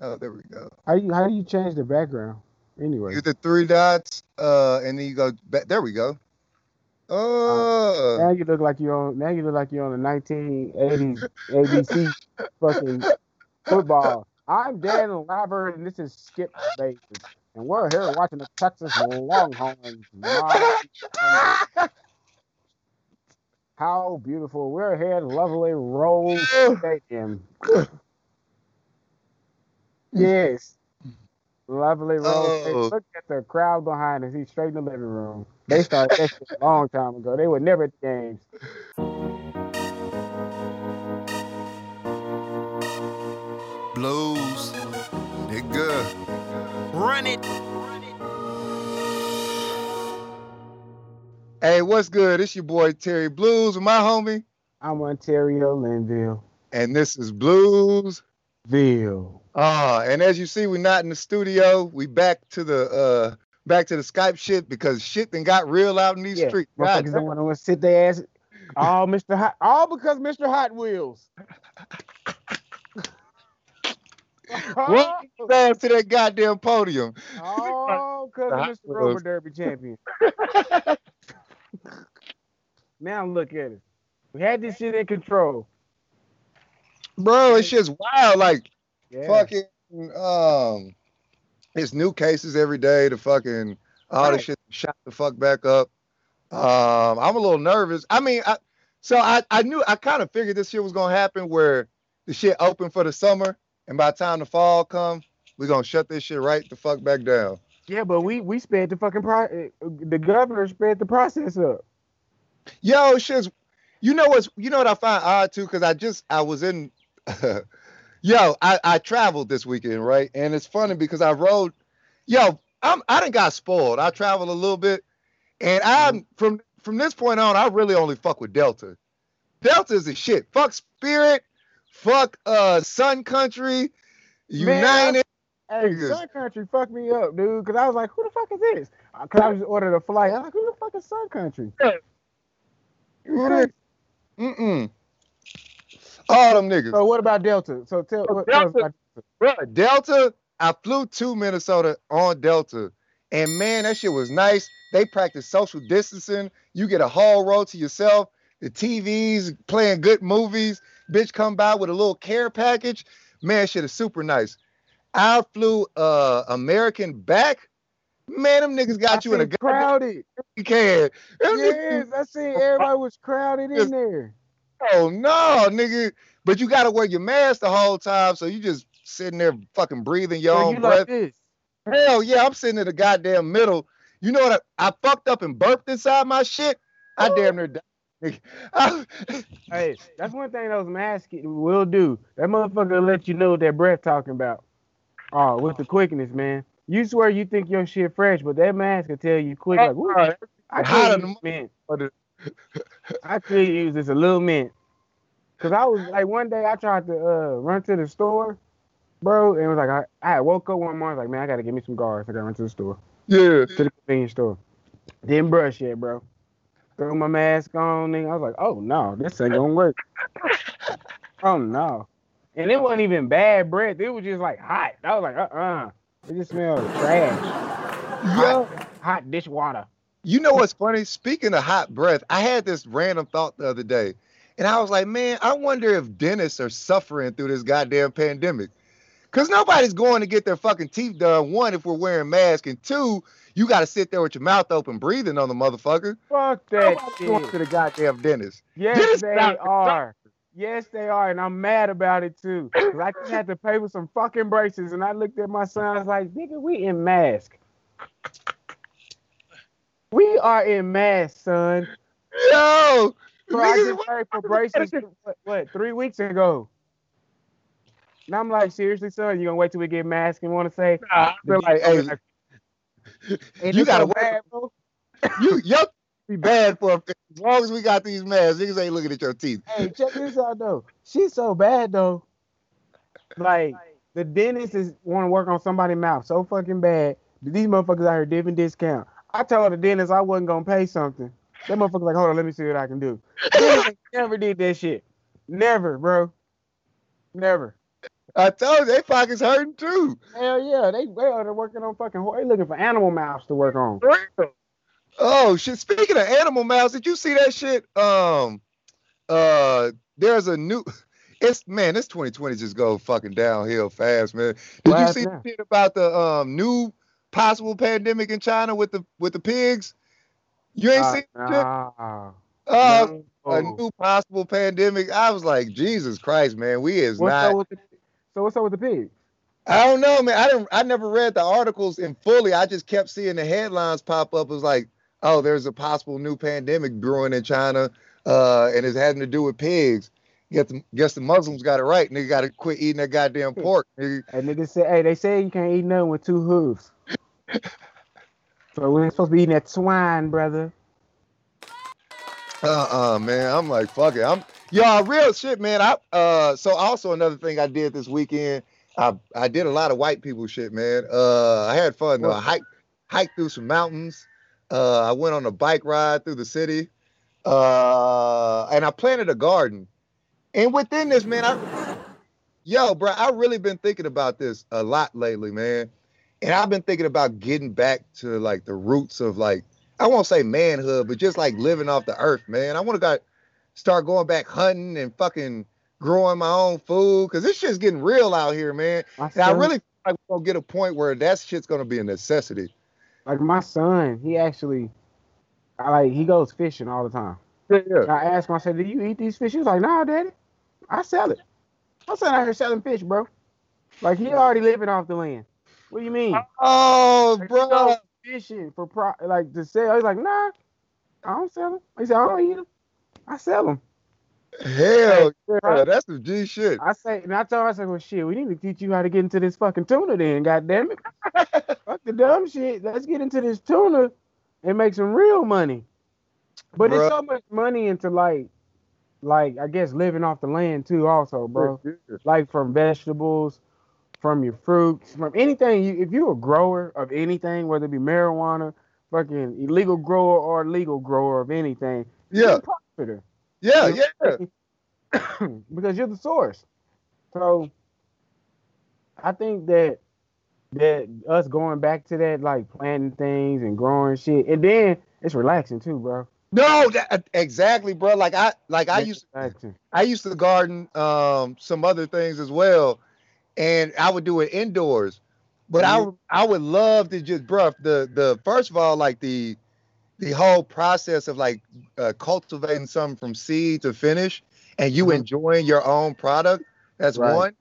Oh, there we go. How you how do you change the background? Anyway, You the three dots, uh, and then you go back. There we go. Oh, now you look like you're on. Now you look like you're on the 1980s ABC fucking football. I'm Dan Laver, and this is Skip Bates, and we're here watching the Texas Longhorns. How beautiful! We're here at lovely Rose Stadium. Yes. Lovely Rose. Stadium. Oh. Look at the crowd behind us. He's straight in the living room. They started that shit a long time ago. They were never at the games. Blues, nigga. Run it. hey, what's good? It's your boy Terry Blues my homie, I'm Ontario Linville. and this is Blues. Ville. Ah, and as you see, we're not in the studio. We back to the uh back to the Skype shit because shit then got real out in these Yeah, streets. Motherfuckers don't want to sit their ass. All Mr. Hot, all because Mr. Hot Wheels. What? damn to that goddamn podium. all because Mr. Rover. Derby champion. now look at it. We had this shit in control. Bro, it's just wild. Like Yeah. fucking um it's new cases every day the fucking all the shit shot the fuck back up um i'm a little nervous i mean I, so i i knew i kind of figured this shit was gonna happen where the shit open for the summer and by the time the fall come we're gonna shut this shit right the fuck back down Yeah, but we we sped the fucking pro. The governor sped the process up. yo it's just you know what's you know what i find odd too because i just i was in yo I, I traveled this weekend right? And it's funny because i rode yo i'm i didn't got spoiled. I traveled a little bit. And i'm from from this point on i really only fuck with delta. Delta is a shit. Fuck spirit. Fuck uh sun country. Man, I- united Hey, Sun Country fucked me up, dude. Cause I was like, who the fuck is this? Uh, Cause I was ordered a flight. I'm like, who the fuck is Sun Country? mm-mm all them niggas So what about Delta? So tell, what, tell us Delta- about Bruh, Delta, I flew to Minnesota on Delta, and man, that shit was nice. They practice social distancing. You get a whole row to yourself. The TVs playing good movies. Bitch come by with a little care package. Man, shit is super nice. I flew uh American back. Man, them niggas got I you in a crowded. goddamn crowded. can. yes, I see everybody was crowded in there. Oh no, nigga. But you gotta wear your mask the whole time, so you just sitting there fucking breathing your So own you breath. like this? Hell yeah, I'm sitting in the goddamn middle. You know what? I, I fucked up and burped inside my shit. I damn near died. Hey, that's one thing those masks will do. That motherfucker will let you know what that breath talking about. Oh, with the quickness, man. You swear you think your shit fresh, but that mask will tell you quick. Like, "Woo, I Hotter could than use mint. mother- I could use this a little mint. Cause I was like one day I tried to uh, run to the store, bro, and it was like I, I woke up one morning like man I gotta get me some guards. I gotta run to the store, yeah. to the convenience store. Didn't brush yet, bro. Threw my mask on, and I was like, oh no, this ain't gonna work. oh no, and it wasn't even bad breath. It was just like hot. I was like, uh uh It just smelled trash. Yo, Hot, hot dishwater. You know what's funny? Speaking of hot breath, I had this random thought the other day, and I was like, man, I wonder if dentists are suffering through this goddamn pandemic. Cause nobody's going to get their fucking teeth done. One, if we're wearing masks, and two, you got to sit there with your mouth open, breathing on the motherfucker. Fuck that shit. going to the goddamn dentist. Yes, they are. Yes, they are, and I'm mad about it too. 'Cause I just had to pay for some fucking braces, and I looked at my son. I was like, "Nigga, we in mask. We are in mass, son." Yo, Bro, I just paid for braces. What, what? Three weeks ago. And I'm like, seriously, son, you gonna wait till we get masked and want to say? Nah, I feel like, hey, Ain't you gotta so work- bad, bro? you yup be bad for as long as we got these masks. Niggas ain't looking at your teeth. Hey, check this out though. She's so bad though. Like the dentist is want to work on somebody's mouth so fucking bad. These motherfuckers out here giving discount. I told the dentist I wasn't gonna pay something. That motherfucker like, hold on, let me see what I can do. Never did that shit. Never, bro. Never. I told you, they pockets hurting too. Hell yeah, they well, they are working on fucking. They looking for animal mouths to work on. Oh shit! Speaking of animal mouths, did you see that shit? Um, uh, there's a new. It's man, this 2020 just go fucking downhill fast, man. Did What you see the shit about the um new possible pandemic in China with the with the pigs? You ain't Uh, seen nah. Oh, a new possible pandemic. I was like, Jesus Christ, man, we is What's not. up with the? So what's up with the pig? I don't know, man. I didn't. I never read the articles in fully. I just kept seeing the headlines pop up. It was like, oh, there's a possible new pandemic brewing in China, uh, and it's having to do with pigs. Guess the, guess the Muslims got it right. Nigga got to quit eating that goddamn pork. Nigga. And niggas say, hey, they say you can't eat nothing with two hooves. So we're supposed to be eating that swine, brother. Uh-uh, man. I'm like, fuck it. I'm y'all real shit, man. I uh so also another thing I did this weekend, I I did a lot of white people shit, man. Uh I had fun though. I hiked hiked through some mountains. Uh I went on a bike ride through the city. Uh and I planted a garden. And within this, man, I yo, bro, I really been thinking about this a lot lately, man. And I've been thinking about getting back to like the roots of like I won't say manhood, but just like living off the earth, man. I want to got start going back hunting and fucking growing my own food because this shit's getting real out here, man. My And I really feel like we're gonna get a point where that shit's gonna be a necessity. like my son, he actually, I like he goes fishing all the time. Yeah, I asked him, I said, "Do you eat these fish?" He was like, "Nah, daddy, I sell it." My son out here selling fish, bro. Like he already living off the land. What do you mean? Oh, Like, bro. fishing for pro, like to sell. He's like, "Nah, I don't sell them." He said, "I don't eat them. I sell them." Hell yeah, that's some G shit. I say, and I told her, I said, well, shit, we need to teach you how to get into this fucking tuna then, God damn it. Fuck the dumb shit. Let's get into this tuna and make some real money. But Bruh. it's so much money into like, like I guess living off the land too, also, bro. Like from vegetables, from your fruits, from anything. You, if you're a grower of anything, whether it be marijuana, fucking illegal grower or legal grower of anything, you're Yeah, a profiter yeah, yeah. because you're the source. So I think that that us going back to that, like planting things and growing shit, and then it's relaxing too, bro. No, that, exactly, bro. Like I, like I used, relaxing. I used to garden um some other things as well, and I would do it indoors. But I Mhm. would I would love to just, bruh, the the first of all, like the the whole process of like uh, cultivating something from seed to finish, and you Mhm. enjoying your own product. That's Right. one,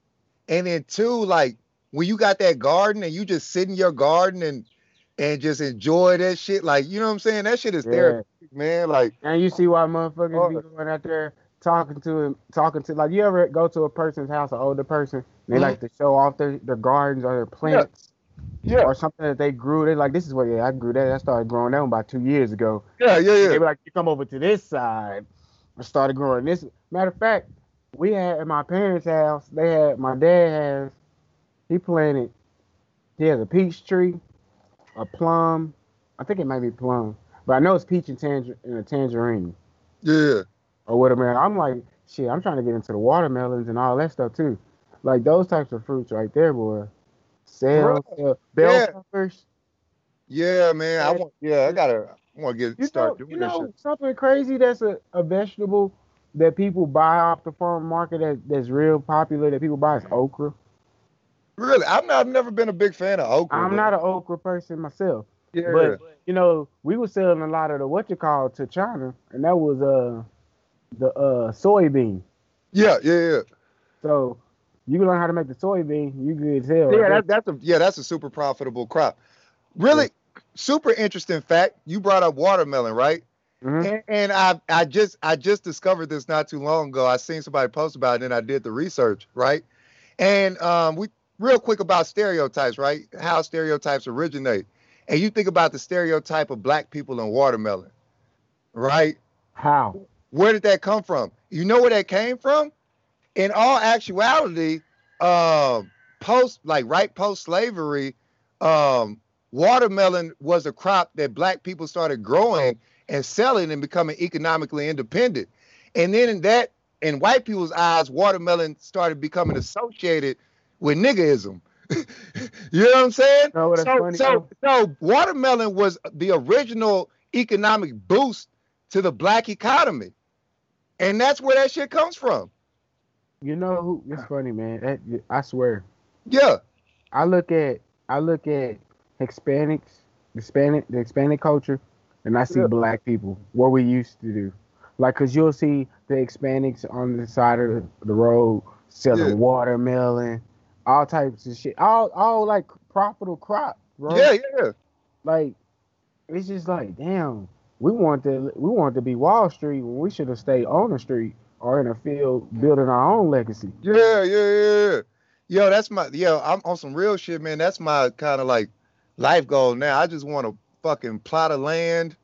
and then two, like when you got that garden and you just sit in your garden and and just enjoy that shit, like you know what I'm saying? That shit is Yeah. therapeutic, man. Like And you see why motherfuckers be Oh. going out there talking to him, talking to like you ever go to a person's house, an older person, they Mhm. like to show off their, their gardens or their plants yeah, or something that they grew. They're like this is what yeah I grew that. I started growing that one about two years ago. yeah, yeah, yeah. They yeah. be like, you come over to this side. I started growing this. Matter of fact, we had at my parents' house, they had my dad has he planted he has a peach tree, a plum. I think it might be plum. But I know it's peach and tanger and a tangerine yeah. Or watermelon. I'm like, shit, I'm trying to get into the watermelons and all that stuff too. Like those types of fruits right there, boy. Sell, bell yeah. peppers. Yeah, man. I want. Yeah, I gotta. I want to get You start know, doing you this know shit. something crazy that's a, a vegetable that people buy off the farm market that, that's real popular that people buy is okra. Really, I'm not. I've never been a big fan of okra. I'm but- not an okra person myself, Yeah. but you know we were selling a lot of the what you call to China, and that was uh the uh soybean. yeah, yeah, yeah. So you can learn how to make the soybean, you good as hell. Yeah, right that, that's a yeah, that's a super profitable crop. Really, super interesting fact. You brought up watermelon, right? Mhm. And, and I I just I just discovered this not too long ago. I seen somebody post about it, and I did the research, right? And um, we real quick about stereotypes, right? How stereotypes originate. And you think about the stereotype of black people and watermelon, right? How? Where did that come from? You know where that came from? In all actuality, um, post like right post slavery, um, watermelon was a crop that black people started growing and selling and becoming economically independent. And then in that, in white people's eyes, watermelon started becoming associated with niggerism. you know what I'm saying? That's so, funny, so, so watermelon was the original economic boost to the black economy. And that's where that shit comes from. You know who? It's funny, man. That, I swear. Yeah. I look at I look at Hispanics, Hispanic, the Hispanic culture, and I see Yeah. black people. What we used to do, like, cause you'll see the Hispanics on the side of the, road selling Yeah. watermelon, all types of shit, all all like profitable crop, bro. Yeah, yeah, yeah. Like, it's just like, damn, we want to we want to be Wall Street when we should have stayed on the street or in a field mm. building our own legacy. Yeah, yeah, yeah, yeah. Yo, that's my yo, I'm on some real shit, man. That's my kind of like life goal now. I just want a fucking plot of land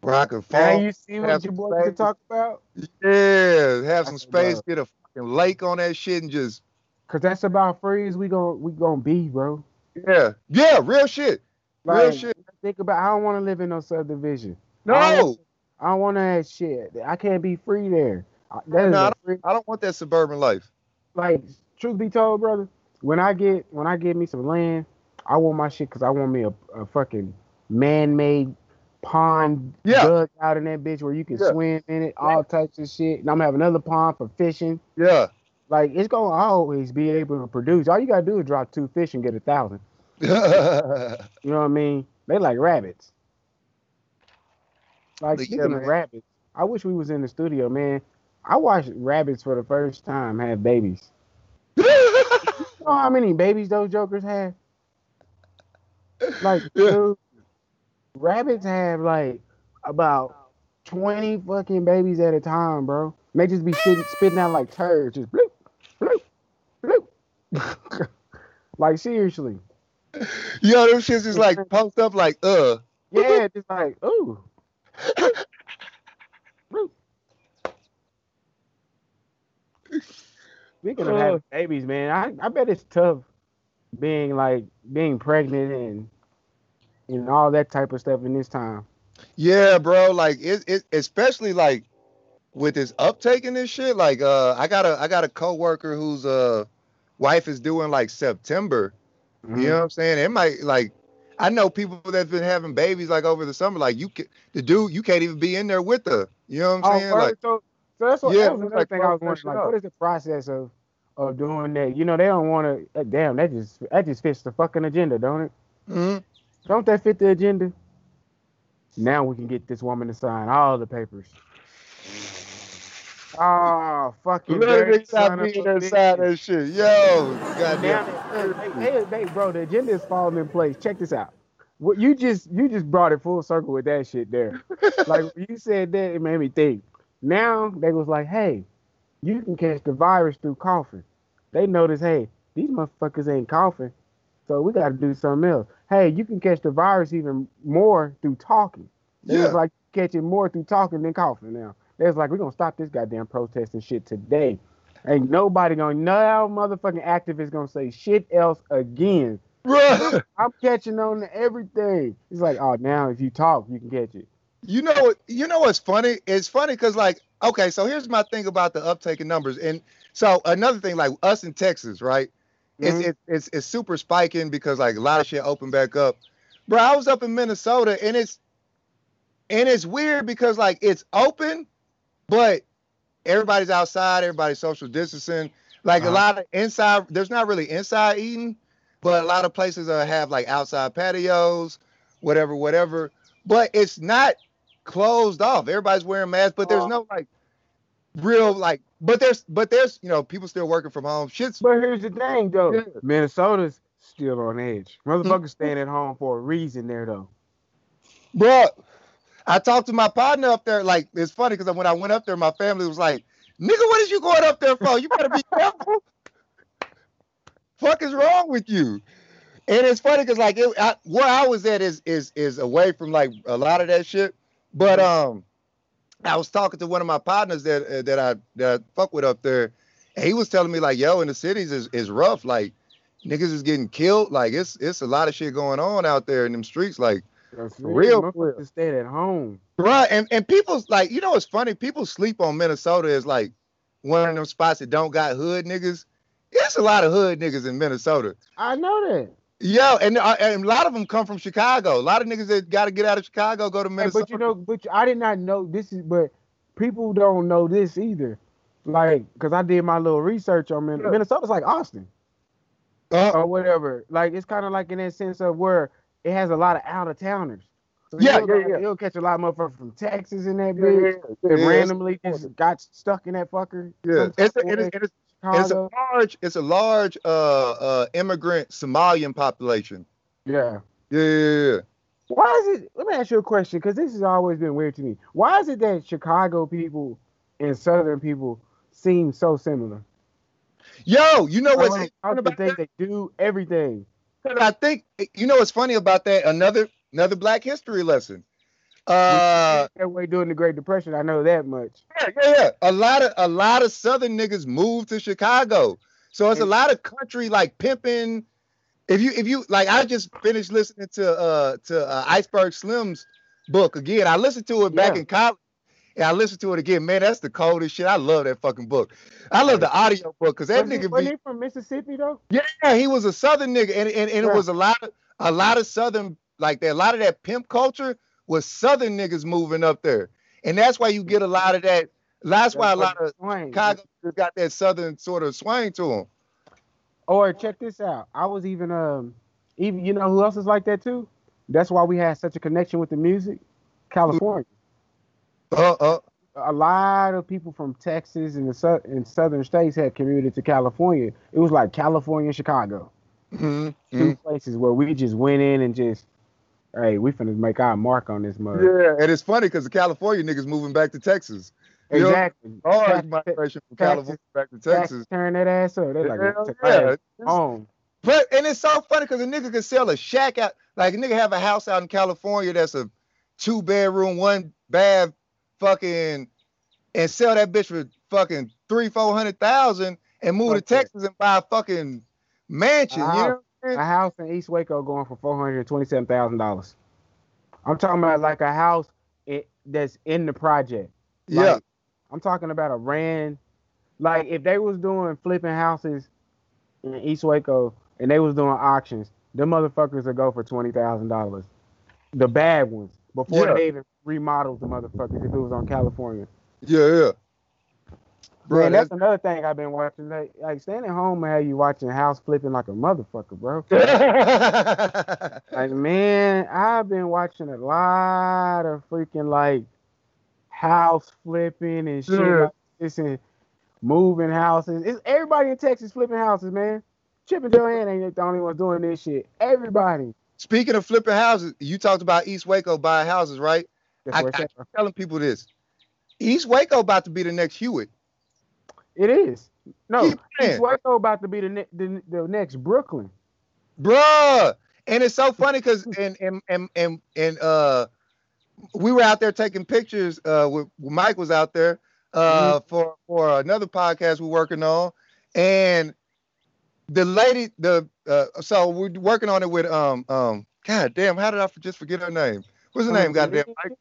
where I can Now farm. you see what your boy can talk about? Yeah, have some space, get a fucking lake on that shit and just Cause that's about free as we gon' we gonna be, bro. yeah. Yeah, real shit. Real shit. Think about I don't want to live in no subdivision. No. I don't, I don't want to have shit. I can't be free there. I- That No, free, I don't want that suburban life. like truth be told, brother. When I get when I get me some land, I want my shit because I want me a, a fucking man-made pond Yeah. dug out in that bitch where you can Yeah. swim in it, all types of shit. And I'm gonna have another pond for fishing. Yeah. Like it's gonna always be able to produce. All you gotta do is drop two fish and get a thousand. You know what I mean? They like rabbits. Like But speaking of rabbits, I wish we was in the studio, man. I watched rabbits for the first time have babies. You know how many babies those jokers have? Like, Yeah. dude, rabbits have like about twenty fucking babies at a time, bro. And they just be sitting, spitting out like turds, just bloop, bloop, bloop. like seriously, Yo, them shits is like pumped up like uh. yeah, just like ooh. Speaking of having babies, man, I, I bet it's tough being like being pregnant and and all that type of stuff in this time. Yeah, bro. Like it, it especially like with this uptake and this shit. Like uh I got a I got a coworker whose uh wife is doing like September. Mm-hmm. You know what I'm saying? It might like I know people that's been having babies like over the summer. Like you can the dude you can't even be in there with her. You know what I'm Oh, saying? word? Like so, so that's what Yeah, that was another like thing I was wondering. Like, what is the process of of doing that? You know, they don't want to. damn, that just that just fits the fucking agenda, don't it? mhm. Don't that fit the agenda? Now we can get this woman to sign all the papers. Oh, fucking Let dirty it stop son of being a that side bitch. that shit. Yo, goddamn. they, they, they, bro, the agenda is falling in place. Check this out. What you just you just brought it full circle with that shit there. like you said that, it made me think. Now they was like, hey, you can catch the virus through coughing. They notice, hey, these motherfuckers ain't coughing, so we got to do something else. Hey, you can catch the virus even more through talking. They Yeah. was like catching more through talking than coughing. Now they was like, we're gonna stop this goddamn protesting shit today. Ain't nobody gonna, no motherfucking activist gonna say shit else again. Bruh. I'm catching on to everything. He's like, oh, now if you talk, you can catch it. You know? You know what's funny? It's funny because like, okay, so here's my thing about the uptake in numbers, and so another thing, like us in Texas, right? It's, Mhm. it's it's it's super spiking because like a lot of shit opened back up. Bro, I was up in Minnesota, and it's and it's weird because like it's open, but everybody's outside, everybody's social distancing. Like a Uh-huh. lot of inside, there's not really inside eating, but a lot of places uh, have like outside patios, whatever, whatever. But it's not closed off. Everybody's wearing masks, but there's Uh. no like real like. But there's but there's you know people still working from home. Shit's But here's the thing, though. Yeah. Minnesota's still on edge. Motherfuckers staying at home for a reason there, though. Bro, I talked to my partner up there. Like, it's funny because when I went up there, my family was like, nigga, what is you going up there for? You better be careful. fuck is wrong with you? And it's funny because like it, I, where I was at is is is away from like a lot of that shit. But um, I was talking to one of my partners that uh, that I that I fuck with up there, and he was telling me like, yo, in the cities is is rough. Like niggas is getting killed. Like it's it's a lot of shit going on out there in them streets. Like That's real, real. Stayed at home. Right, and and people's like, you know, it's funny. People sleep on Minnesota as like one of them spots that don't got hood niggas. There's a lot of hood niggas in Minnesota. I know that. Yeah, and, uh, and a lot of them come from Chicago. A lot of niggas that got to get out of Chicago go to Hey, Minnesota. but you know, but I did not know this is. But people don't know this either. Like, cause I did my little research on Min- Yeah. Minnesota's like Austin Uh, or whatever. Like, it's kind of like in that sense of where it has a lot of out of towners. So Yeah, you'll, yeah, yeah. You'll catch a lot of motherfuckers from Texas in that yeah, bitch. yeah, that yeah, randomly just got stuck in that fucker. yeah. It's, a, it is, it is, it's a large, it's a large uh uh immigrant Somalian population. Yeah. Yeah, yeah, yeah. Why is it? Let me ask you a question, because this has always been weird to me. Why is it that Chicago people and Southern people seem so similar? Yo, you know what's Like, interesting how the about things that? they do, everything. And I think you know what's funny about that. Another another Black History lesson. Uh, that way during the Great Depression, I know that much. yeah, yeah, yeah. A lot of a lot of Southern niggas moved to Chicago, so it's a lot of country like pimping. If you if you like, I just finished listening to uh to uh, Iceberg Slim's book again. I listened to it back Yeah. in college. And I listened to it again. Man, that's the coldest shit. I love that fucking book. I love the audio book because that Was he, nigga was be he from Mississippi though? Yeah, he was a Southern nigga, and and, and it was a lot of a lot of Southern like that. A lot of that pimp culture was Southern niggas moving up there, and that's why you get a lot of that. That's why a lot of. Chicago got that Southern sort of swing to them. Or check this out. I was even um even you know who else is like that too? That's why we had such a connection with the music. California. Uh, uh, a lot of people from Texas and the sou- and southern states had commuted to California. It was like California and Chicago, mhm, two mhm. places where we just went in and just, hey, we finna make our mark on this mug. Yeah, and it's funny because the California niggas moving back to Texas. You exactly. Large Tax- migration from California back to Texas. turn that ass up. They're like, Hell yeah. my ass It's- home. But and it's so funny because a nigga could sell a shack out, like a nigga have a house out in California that's a two bedroom, one bath, fucking, and sell that bitch for fucking three, four hundred thousand, and move to Fuck that. Texas and buy a fucking mansion. You know what I'm saying? A house in East Waco going for four hundred twenty-seven thousand dollars. I'm talking about like a house it, that's in the project. Yeah. I'm talking about a ran. Like if they was doing flipping houses in East Waco and they was doing auctions, them motherfuckers would go for twenty thousand dollars. The bad ones before Yeah. they even remodeled the motherfuckers. If it was on California, Yeah, yeah. Bro, man, that's, that's, another thing I've been watching. Like, like staying at home and have you watching house flipping like a motherfucker, bro. Like man, I've been watching a lot of freaking like house flipping and shit Yeah. like this and moving houses. It's everybody in Texas flipping houses, man. Chip and Joanna ain't the only ones doing this shit. Everybody. Speaking of flipping houses, you talked about East Waco buying houses, right? I, I keep telling people this. East Waco about to be the next Hewitt. it is. No. East Waco about to be the, ne- the the next Brooklyn. Bruh. And it's so funny because and and and and and uh we were out there taking pictures uh with Mike was out there uh for for another podcast we're working on and the lady the uh so we're working on it with um um god damn how did I just forget her name what's her name goddamn Mike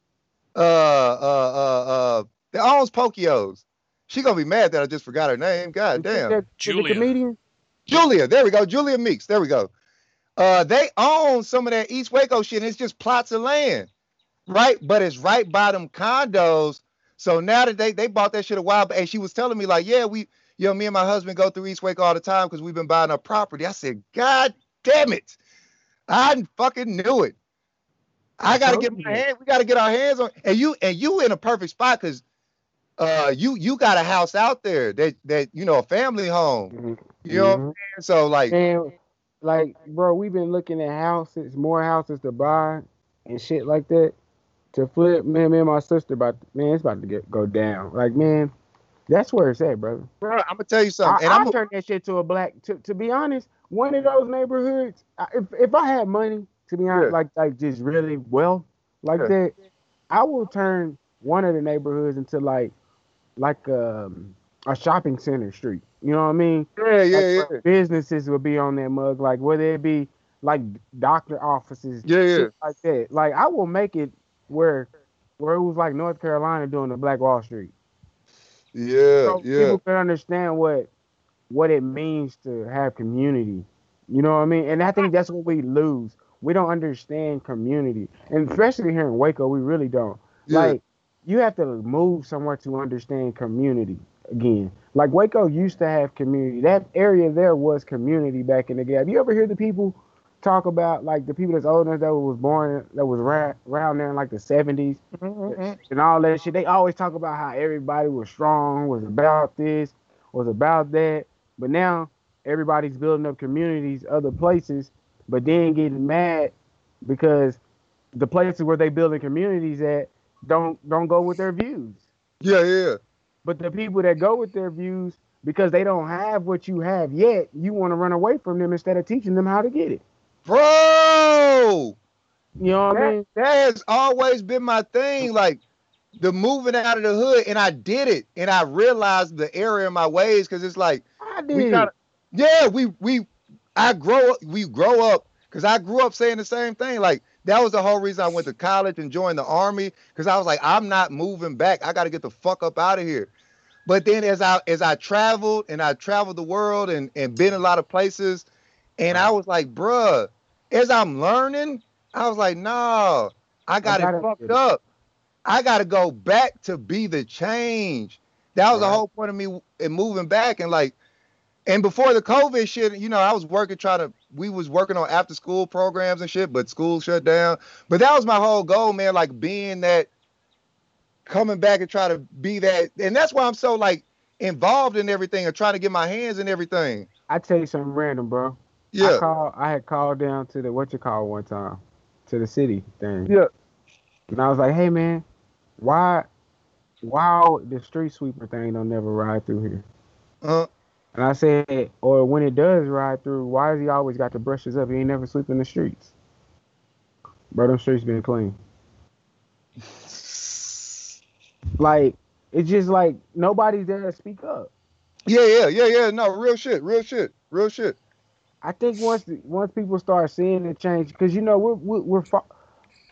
uh uh uh uh that owns Pokios she gonna be mad that I just forgot her name god damn The- the Julia. comedian. Julia, there we go. Julia Meeks, there we go. Uh, they own some of that East Waco shit. And it's just plots of land, right? But it's right by them condos. So now that they they bought that shit a while back, and she was telling me like, yeah, we, you know, me and my husband go through East Wake all the time because we've been buying a property. I said, God damn it, I fucking knew it. I gotta get my hand. We gotta get our hands on. And you and you in a perfect spot because uh you you got a house out there that that you know a family home. Mhm. You know what Mhm. I'm saying? So like And like, bro, we've been looking at houses, more houses to buy and shit like that to flip. Man, me and my sister about man, it's about to get go down. Like, man, that's where it's at, brother. Bro, I'm gonna tell you I, something, and I I'm turn that shit to a black. To, to be honest, one of those neighborhoods. If if I had money, to be honest, Yeah. like like just really well like Yeah. that, I will turn one of the neighborhoods into like like um a shopping center street. You know what I mean? Yeah, yeah, Like, yeah. Businesses would be on that mug, like whether it be like doctor offices, Yeah, yeah. shit like that. Like I will make it where where it was like North Carolina doing the Black Wall Street. Yeah, so yeah. people can understand what what it means to have community. You know what I mean? And I think that's what we lose. We don't understand community, and especially here in Waco, we really don't. Yeah. Like you have to move somewhere to understand community again. Like Waco used to have community. That area there was community back in the day. Have you ever heard the people talk about like the people that's older that was born that was ra- around there in like the seventies? Mhm. and all that shit. They always talk about how everybody was strong, was about this, was about that. But now everybody's building up communities, other places, but then getting mad because the places where they building communities at don't don't go with their views. Yeah, yeah. But the people that go with their views because they don't have what you have yet, you want to run away from them instead of teaching them how to get it. Bro, You know what I that, mean? that has always been my thing. Like the moving out of the hood, and I did it, and I realized the error in my ways because it's like I we gotta, yeah, we we, I grow up, we grow up because I grew up saying the same thing. Like that was the whole reason I went to college and joined the army because I was like, I'm not moving back. I got to get the fuck up out of here. But then as I as I traveled and I traveled the world and and been a lot of places, and I was like, bruh, as I'm learning, I was like, no, I got gotta it fucked it. up. I got to go back to be the change. That was the whole point of me in moving back and like, and before the COVID shit, you know, I was working trying to. We was working on after school programs and shit, but school shut down. But that was my whole goal, man. Like being that, coming back and try to be that, and that's why I'm so like involved in everything and trying to get my hands in everything. I tell you something random, bro. I Yeah, called. I had called down to the what you call one time, to the city thing. Yeah. And I was like, hey man, why, why the street sweeper thing don't never ride through here? uh, And I said, or when it does ride through, why does he always got the brushes up? He ain't never sweeping the streets. Bro, them streets been clean. Like it's just like nobody's there to speak up. yeah, yeah, yeah, yeah. No, real shit, real shit, real shit. I think once once people start seeing the change, because you know we're we're, we're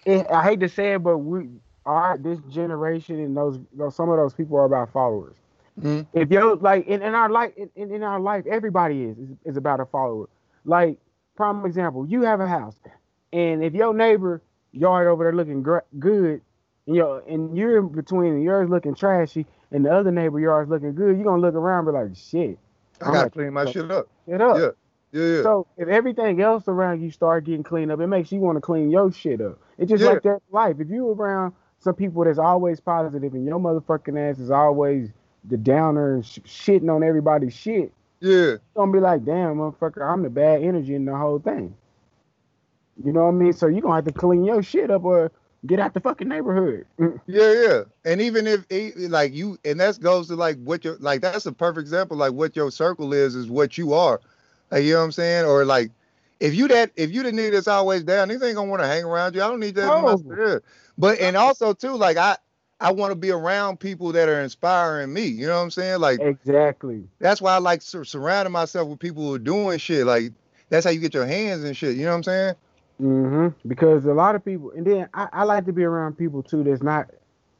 I hate to say it, but we our this generation and those, those some of those people are about followers. Mhm. If you're like in, in our life in, in our life, everybody is, is is about a follower. Like prime example, you have a house, and if your neighbor yard over there looking gr- good, and your and you're in between and yours looking trashy, and the other neighbor yard's looking good, you're gonna look around and be like, shit, I gotta like, clean my shit up. get up. Yeah. Yeah, yeah. So if everything else around you start getting cleaned up, it makes you want to clean your shit up. It's just Yeah. like that life. If you around some people that's always positive and your motherfucking ass is always the downer and sh- shitting on everybody's shit, yeah. you're gonna be like, damn, motherfucker, I'm the bad energy in the whole thing. You know what I mean? So you're gonna have to clean your shit up or get out the fucking neighborhood. Yeah, yeah. And even if like you and that goes to like what your like that's a perfect example, like what your circle is, is what you are. Like you know what I'm saying? Or like if you that if you the nigga that's always down, niggas ain't gonna want to hang around you. I don't need that No. But and also too, like I I want to be around people that are inspiring me. You know what I'm saying? Like Exactly. that's why I like sur- surrounding myself with people who are doing shit. Like that's how you get your hands and shit. You know what I'm saying? Mm-hmm. Because a lot of people, and then I, I like to be around people too that's not,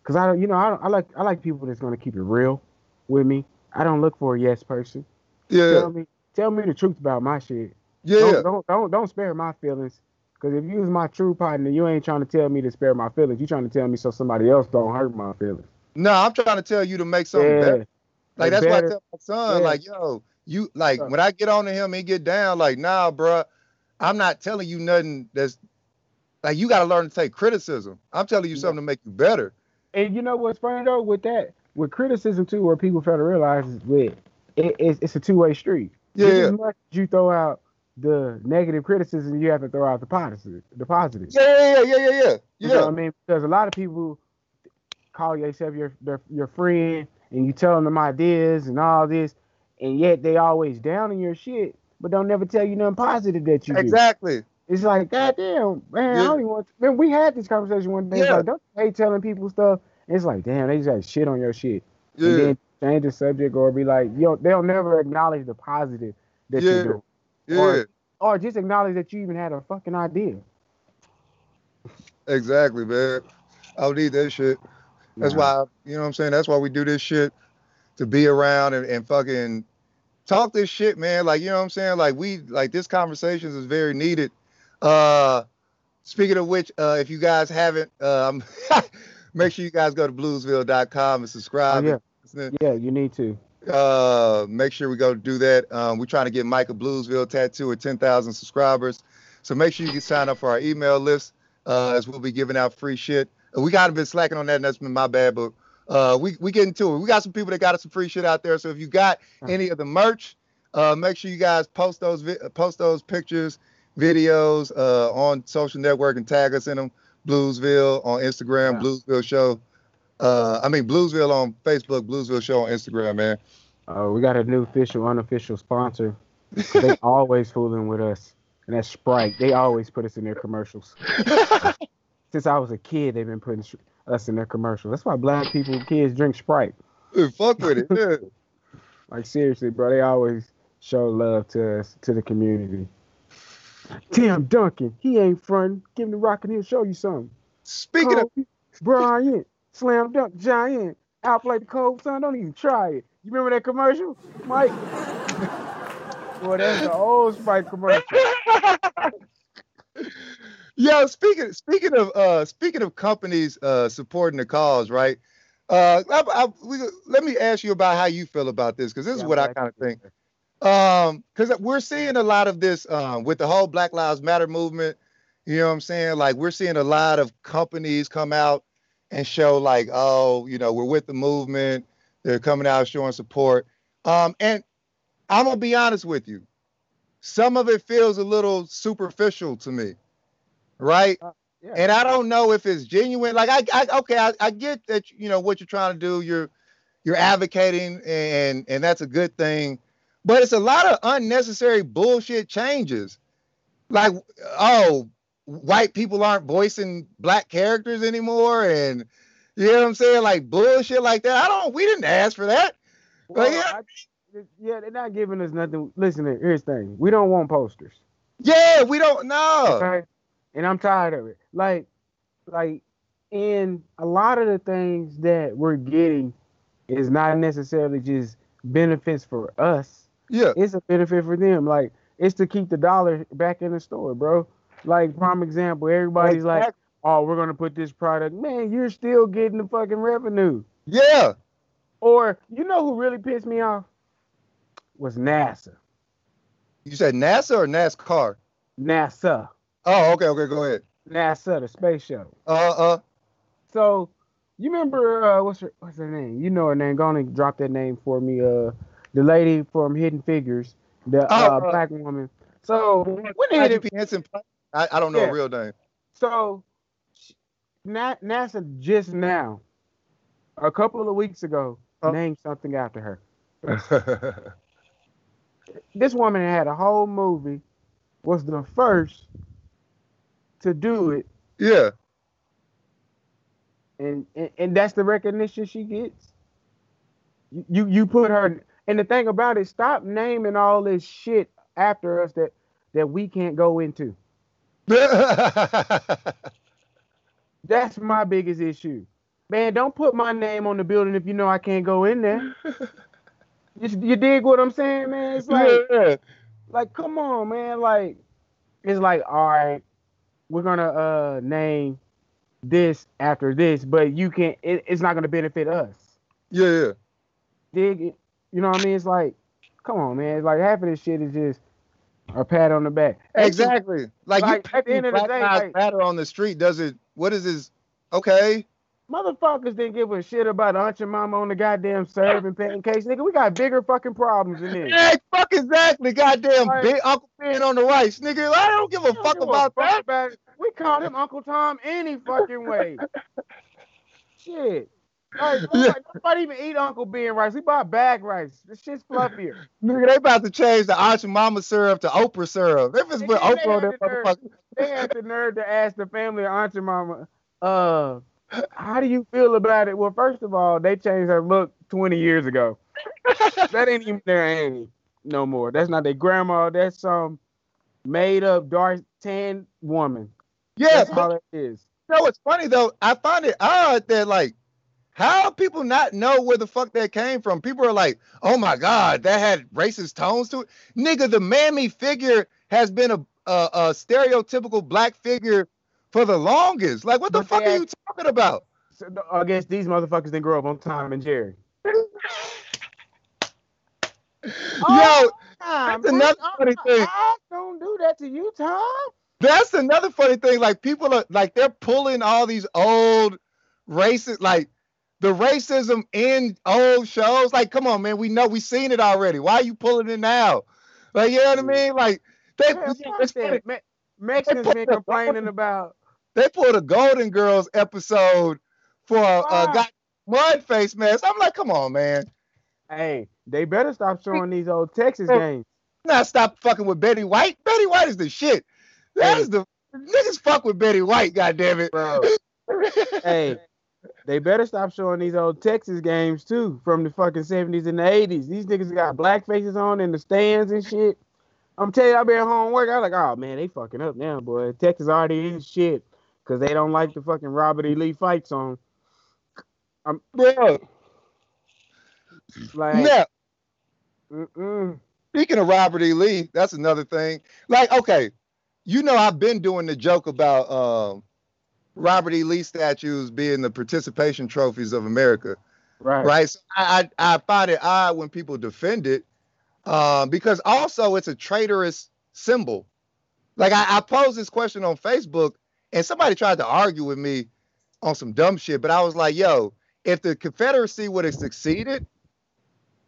because I don't, you know, I, don't, I like I like people that's gonna keep it real with me. I don't look for a yes person. Yeah, Tell me, tell me the truth about my shit. yeah, Don't don't don't, don't spare my feelings. Because if you was my true partner, you ain't trying to tell me to spare my feelings. You trying to tell me so somebody else don't hurt my feelings. No, I'm trying to tell you to make something yeah. better. Like that's better. why I tell my son, Yeah. like, yo, you like when I get on to him and he get down, like, nah, bruh, I'm not telling you nothing that's like you gotta learn to take criticism. I'm telling you Yeah. something to make you better. And you know what's funny though with that, with criticism too, where people fail to realize is with it, it's, it's a two way street. Yeah. as much as you throw out the negative criticism, you have to throw out the positive. The positive. Yeah, yeah, yeah, yeah, yeah. You know what Yeah. I mean? Because a lot of people call yourself your their, your friend, and you tell them ideas and all this, and yet they always down in your shit. but don't never tell you nothing positive that you do. Exactly. It's like, goddamn, man, I Yeah. don't even want. To, Man, we had this conversation one day. Yeah. like, don't hate telling people stuff. It's like, damn, they just got shit on your shit. Yeah. And then change the subject or be like, yo, they'll never acknowledge the positive that Yeah. you do, yeah. or- or just acknowledge that you even had a fucking idea. Exactly, man. I don't need that shit. That's Nah. why, you know what I'm saying? That's why we do this shit to be around and, and fucking talk this shit, man. Like, you know what I'm saying? Like we like this conversations is very needed. Uh speaking of which, uh if you guys haven't um make sure you guys go to bluesville.com and Oh, subscribe. yeah, and yeah, you need to. uh make sure we go do that. Um we're trying to get Michael bluesville tattoo at 10,000 subscribers. So make sure you can sign up for our email list uh as we'll be giving out free shit. Uh, we kind of been slacking on that and that's been my bad but uh we we getting to it. We got some people that got us some free shit out there. So if you got any of the merch uh make sure you guys post those vi- post those pictures videos uh on social network and tag us in them. Bluesville on instagram Yeah. bluesville show uh, I mean Bluesville on Facebook, Bluesville Show on Instagram, man. Uh, we got a new official, unofficial sponsor. they always fooling with us, and that's Sprite. They always put us in their commercials. Since I was a kid, they've been putting us in their commercials. That's why black people, kids, drink Sprite. Dude, fuck with it. Yeah. Like seriously, bro, they always show love to us, to the community. Tim Duncan, he ain't frontin'. Give him the rock and he'll show you something. Speaking of, Kobe Bryant, slam dunk giant, outplay the cold son. Don't even try it. You remember that commercial, Mike? Boy, that's the old Sprite commercial. yo, speaking speaking of uh speaking of companies uh supporting the cause, right? Uh, I, I, we, let me ask you about how you feel about this because this is what I kind of people. think. Um, because we're seeing a lot of this um with the whole Black Lives Matter movement. You know what I'm saying? Like we're seeing a lot of companies come out and show like, oh, you know, we're with the movement. They're coming out showing support. Um, and I'm gonna be honest with you. Some of it feels a little superficial to me, right? Yeah. And I don't know if it's genuine. Like I, I okay, I, I get that you know what you're trying to do. You're you're advocating, and and that's a good thing. But it's a lot of unnecessary bullshit changes. Like, oh, white people aren't voicing black characters anymore, and you know what I'm saying? Like bullshit like that. I don't. We didn't ask for that. Well, yeah. I- yeah, they're not giving us nothing. Listen, here's the thing: we don't want posters. Yeah, we don't know. Okay. And I'm tired of it. Like, like in a lot of the things that we're getting is not necessarily just benefits for us. Yeah, It's a benefit for them. Like, it's to keep the dollar back in the store, bro. Like, prime example, everybody's like, oh, we're gonna put this product. Man, you're still getting the fucking revenue. yeah. Or you know who really pissed me off? Was NASA. You said NASA or NASCAR? NASA. Oh, okay, okay, go ahead. NASA, the space shuttle. Uh, uh, So you remember uh, what's her what's her name? You know her name. Go on and drop that name for me. Uh, the lady from Hidden Figures, the Oh, uh, uh, black woman. So when did it, Taraji P. Henson. I, I don't know Yeah. a real name. so Na- NASA just now, a couple of weeks ago, Huh? named something after her. This woman had a whole movie, was the first to do it, yeah, and, and and that's the recognition she gets. You, you you put her, and the thing about it, stop naming all this shit after us that that we can't go into. That's my biggest issue. Man, don't put my name on the building if you know I can't go in there. you, you dig what I'm saying, man? It's like, yeah. like, come on, man. Like, it's like, all right, we're gonna uh name this after this, but you can't. It, it's not gonna benefit us. yeah, yeah. Dig it? You know what I mean? It's like, come on, man. It's like half of this shit is just a pat on the back. Exactly. Like, like, you at the end of the day, like- Matter on the street does it? What is this? Okay. Motherfuckers didn't give a shit about Aunt Jemima on the goddamn serving pancakes. Nigga, we got bigger fucking problems than this. Yeah, fuck exactly. Goddamn big Uncle Ben on the rice, nigga. I don't give a don't fuck give a about fuck that. about. We called him Uncle Tom any fucking way. Shit. Like, Yeah. nobody even eat Uncle Ben rice. We bought bag rice. This shit's fluffier. Nigga, they about to change the Aunt Jemima syrup to Oprah syrup. They just And put Oprah on that the nerve- motherfucker. They had the nerve to ask the family of Aunt Jemima, uh, how do you feel about it? Well, first of all, they changed her look 20 years ago. that ain't even their auntie no more. That's not their grandma. That's some made up dark tan woman. Yeah, That's all it is. you know what's funny though? I find it odd that like how people not know where the fuck that came from. People are like, oh my god, that had racist tones to it. Nigga, the mammy figure has been a a, a stereotypical black figure for the longest. Like, what the But fuck are you talking about? So, I guess these motherfuckers didn't grow up on Tom and Jerry. Yo, oh, Tom, That's another I- funny thing. I don't do that to you, Tom. That's another funny thing. Like people are like they're pulling all these old racist like the racism in old shows. Like, come on, man, we know we seen it already. Why are you pulling it now? Like, you know what I mean? Like they Yeah. Me- Mexicans been the- complaining about they pulled a Golden Girls episode for a, a Why? guy mud face mask. I'm like, come on, man. Hey, they better stop showing these old Texas games. Not stop fucking with Betty White. Betty White is the shit. That Hey. is the niggas fuck with Betty White, goddamn it. Bro. hey, they better stop showing these old Texas games too from the fucking 70s and the 80s. These niggas got black faces on in the stands and shit. I'm telling you, I've been home work. I was like, oh man, they fucking up now, boy. Texas already is shit because they don't like the fucking Robert E. Lee fight song. I'm Bro. like, mm-mm. Speaking of Robert E. Lee, that's another thing. Like, okay, you know, I've been doing the joke about um, Robert E. Lee statues being the participation trophies of America, right, right? So I, I I find it odd when people defend it um, because also it's a traitorous symbol. Like I, I posed this question on Facebook, and somebody tried to argue with me on some dumb shit, but I was like, yo, if the Confederacy would have succeeded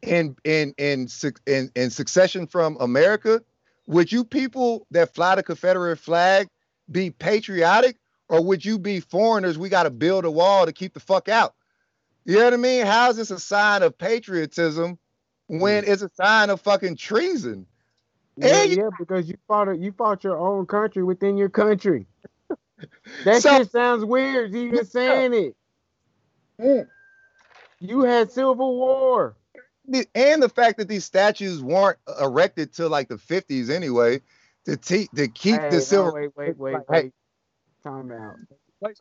in in in in, in succession from America, would you people that fly the Confederate flag be patriotic, or would you be foreigners? We got to build a wall to keep the fuck out. You know what I mean? How is this a sign of patriotism when mm. it's a sign of fucking treason? Yeah, you- yeah, because you fought a, you fought your own country within your country. That So- shit sounds weird. You Yeah. even saying it. Mm. You had Civil War. And the fact that these statues weren't erected till like the 50s anyway, to, te- to keep Hey, the no, silver wait, wait, wait, Hey. wait. Time out.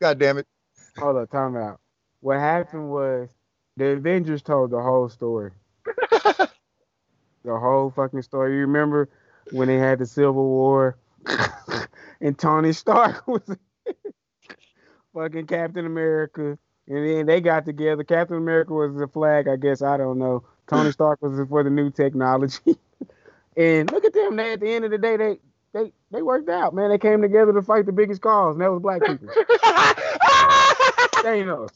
God damn it! Hold up, time out. What happened was the Avengers told the whole story. the whole fucking story. You remember when they had the Civil War and Tony Stark was fucking Captain America. And then they got together. Captain America was the flag, I guess. I don't know. Tony Stark was for the new technology. and look at them. They, at the end of the day, they they they worked out, man. They came together to fight the biggest cause, and that was black people. Thanos.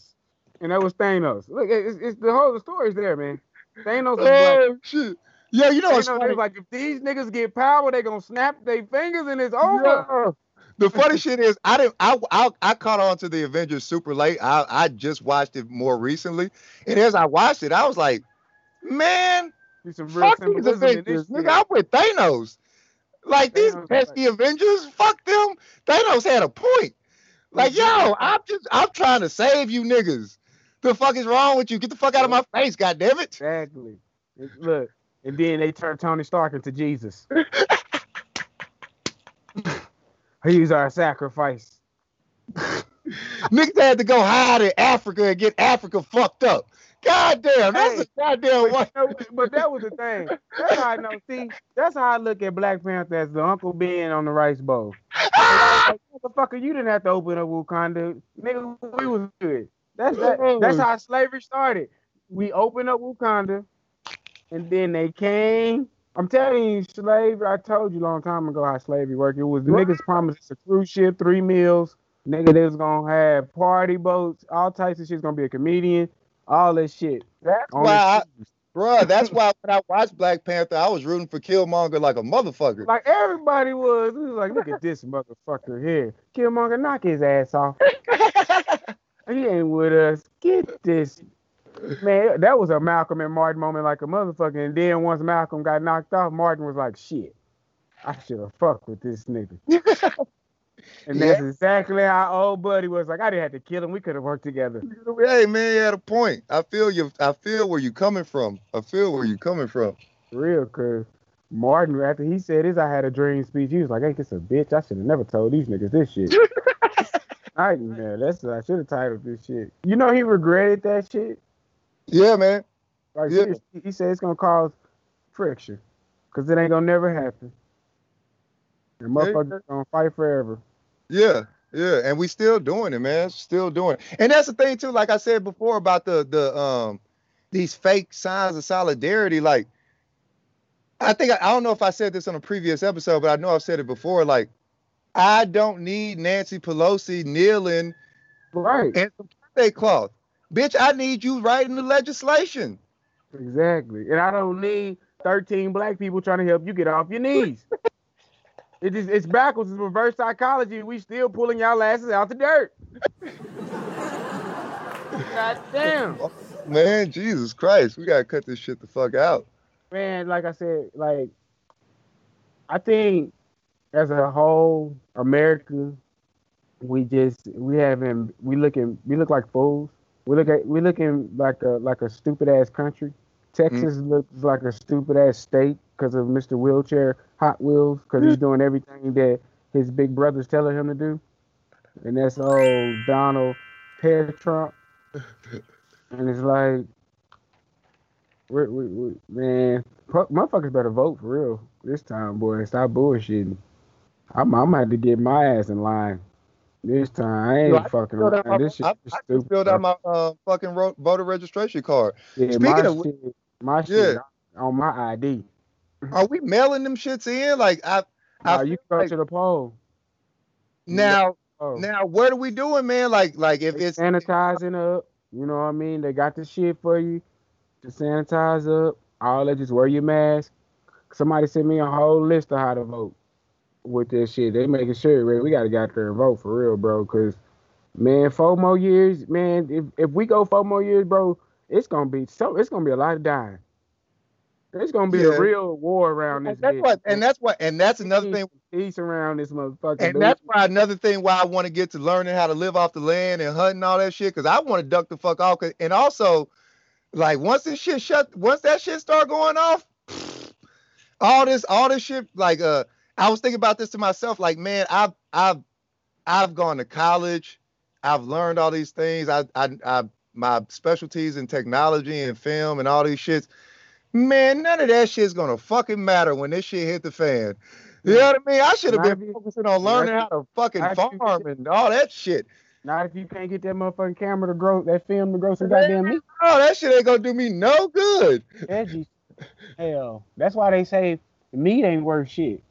And that was Thanos. Look, it's, it's the whole the story's there, man. Thanos was black. shit! Yo, you know what's Thanos funny? like, if these niggas get power, they gonna snap their fingers and it's over. Yeah. The funny shit is, I didn't. I, I I caught on to the Avengers super late. I I just watched it more recently, and as I watched it, I was like, man, There's some real fuck these Avengers, nigga. I'm with Thanos. Like these pesky Avengers, fuck them. Thanos had a point. Like, yo, mm-hmm. I'm just, I'm trying to save you niggas. The fuck is wrong with you? Get the fuck out of my face, goddamn it. Exactly. Look, and then they turned Tony Stark into Jesus. He's our sacrifice. Niggas had to go hide in Africa and get Africa fucked up. God damn, that's Hey, a goddamn one. No, but that was the thing. That's how I know. See, that's how I look at Black Panther as the Uncle Ben on the rice bowl. And I like, motherfucker, you didn't have to open up Wakanda. Nigga, we was good. That's that, that's how slavery started. We opened up Wakanda, and then they came. I'm telling you, slavery. I told you a long time ago how slavery worked. It was the niggas promised us a cruise ship, three meals. Nigga, they was gonna have party boats, all types of shit's gonna be a comedian, all that shit. That's On why, I, this bruh, that's why when I watched Black Panther, I was rooting for Killmonger like a motherfucker. Like everybody was. It was like, look at this motherfucker here. Killmonger, knock his ass off. He ain't with us. Get this Man, that was a Malcolm and Martin moment like a motherfucker. And then once Malcolm got knocked off, Martin was like, shit, I should have fucked with this nigga. and that's exactly how old buddy was like, I didn't have to kill him. We could have worked together. Hey man, you had a point. I feel you. I feel where you coming from. I feel where you coming from. Real, cause Martin, after he said his I had a dream speech, he was like, Ain't this a bitch? I should have never told these niggas this shit. I man, that's I should have titled this shit. You know he regretted that shit. Yeah, man. Like Yeah. seriously, he said it's gonna cause friction, cause it ain't gonna never happen. And motherfuckers gonna fight forever. Yeah, yeah, and we still doing it, man. Still doing it. And that's the thing too, like I said before about the the um these fake signs of solidarity. Like I think I, don't know if I said this on a previous episode, but I know I've said it before. Like I don't need Nancy Pelosi kneeling Right. and some birthday cloth. Bitch, I need you writing the legislation. Exactly. And I don't need 13 black people trying to help you get off your knees. it is it's backwards, it's reverse psychology. We still pulling y'all asses out the dirt. God damn. Man, Jesus Christ, we gotta cut this shit the fuck out. Man, like I said, like I think as a whole, America, we just we haven't we looking we look like fools. We look at we looking like a like a stupid ass country. Texas looks like a stupid ass state because of Mr. Wheelchair Hot Wheels because he's doing everything that his big brother's telling him to do, and that's old Donald Pear Trump. And it's like, we, we, we, man, fu- motherfuckers better vote for real this time, boy. Stop bullshitting. I'm, I'm have to get my ass in line this time. I ain't Yo, I fucking out around. my- This shit I, I just stupid. filled out my uh, fucking voter registration card. yeah, speaking of shit, my shit Yeah. on my ID. Are we mailing them shits in? Like I, I Nah, you go like- to the poll. now, now, what are we doing, man? Like, like if They it's sanitizing up, you know what I mean? They got the shit for you to sanitize up. All that just wear your mask. Somebody sent me a whole list of how to vote with this shit. They making sure, we gotta get out there and vote for real, bro. Cause man, four more years, man. If if we go four more years, bro, it's gonna be so. It's gonna be a lot of dying. It's gonna be Yeah. a real war around this. and that's bitch, what, and that's what, and that's another thing, peace around this motherfucker. and dude. that's why another thing why I want to get to learning how to live off the land and hunting all that shit, because I want to duck the fuck off. and also, like once this shit shut, once that shit start going off, all this, all this shit, like uh, I was thinking about this to myself, like man, I've, I've, I've gone to college, I've learned all these things, I, I, I, my specialties in technology and film and all these shits. Man, none of that shit's gonna fucking matter when this shit hit the fan. You know what I mean? I should have been you- focusing on learning how to fucking you- farm and all that shit. Not if you can't get that motherfucking camera to grow that film to grow some goddamn meat. Oh, that shit ain't gonna do me no good. Veggies. Hell, that's why they say meat ain't worth shit.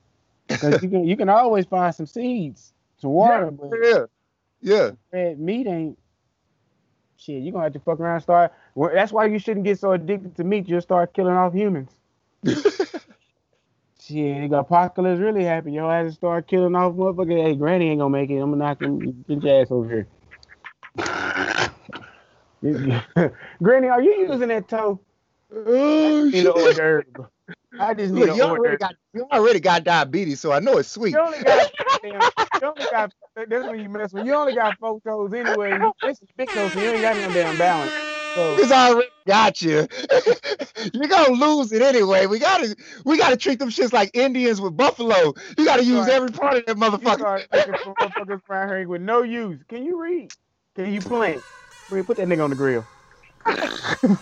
Because you can you can always find some seeds, some water, but Yeah, yeah. red meat ain't shit. You gonna have to fuck around and start. Well, that's why you shouldn't get so addicted to meat. You'll start killing off humans. Shit, the apocalypse really happened. Your ass start killing off motherfucker. Hey, Granny ain't gonna make it. I'm gonna knock him. Get your ass over here. Granny, are you using that toe? Oh shit. I just need Look, you hors already got you already got diabetes, so I know it's sweet. You only got, damn, you only got. That's when you mess with. You only got four toes anyway. This is big toes, so you ain't got no damn balance. So It's already got you. You're gonna lose it anyway. We gotta we gotta treat them shits like Indians with buffalo. You gotta use every part of that motherfucker. motherfuckers around here with no use. Can you read? Can you plant? Put that nigga on the grill.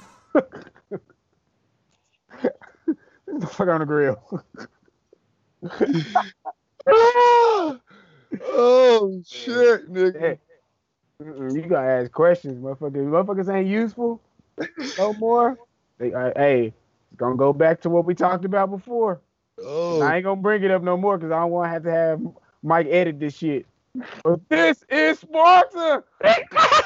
The fuck on the grill. oh shit, nigga. You gotta ask questions, motherfuckers. Motherfuckers ain't useful no more. They, uh, hey, it's gonna go back to what we talked about before. Oh I ain't gonna bring it up no more because I don't want to have to have Mike edit this shit. But this is Sparta.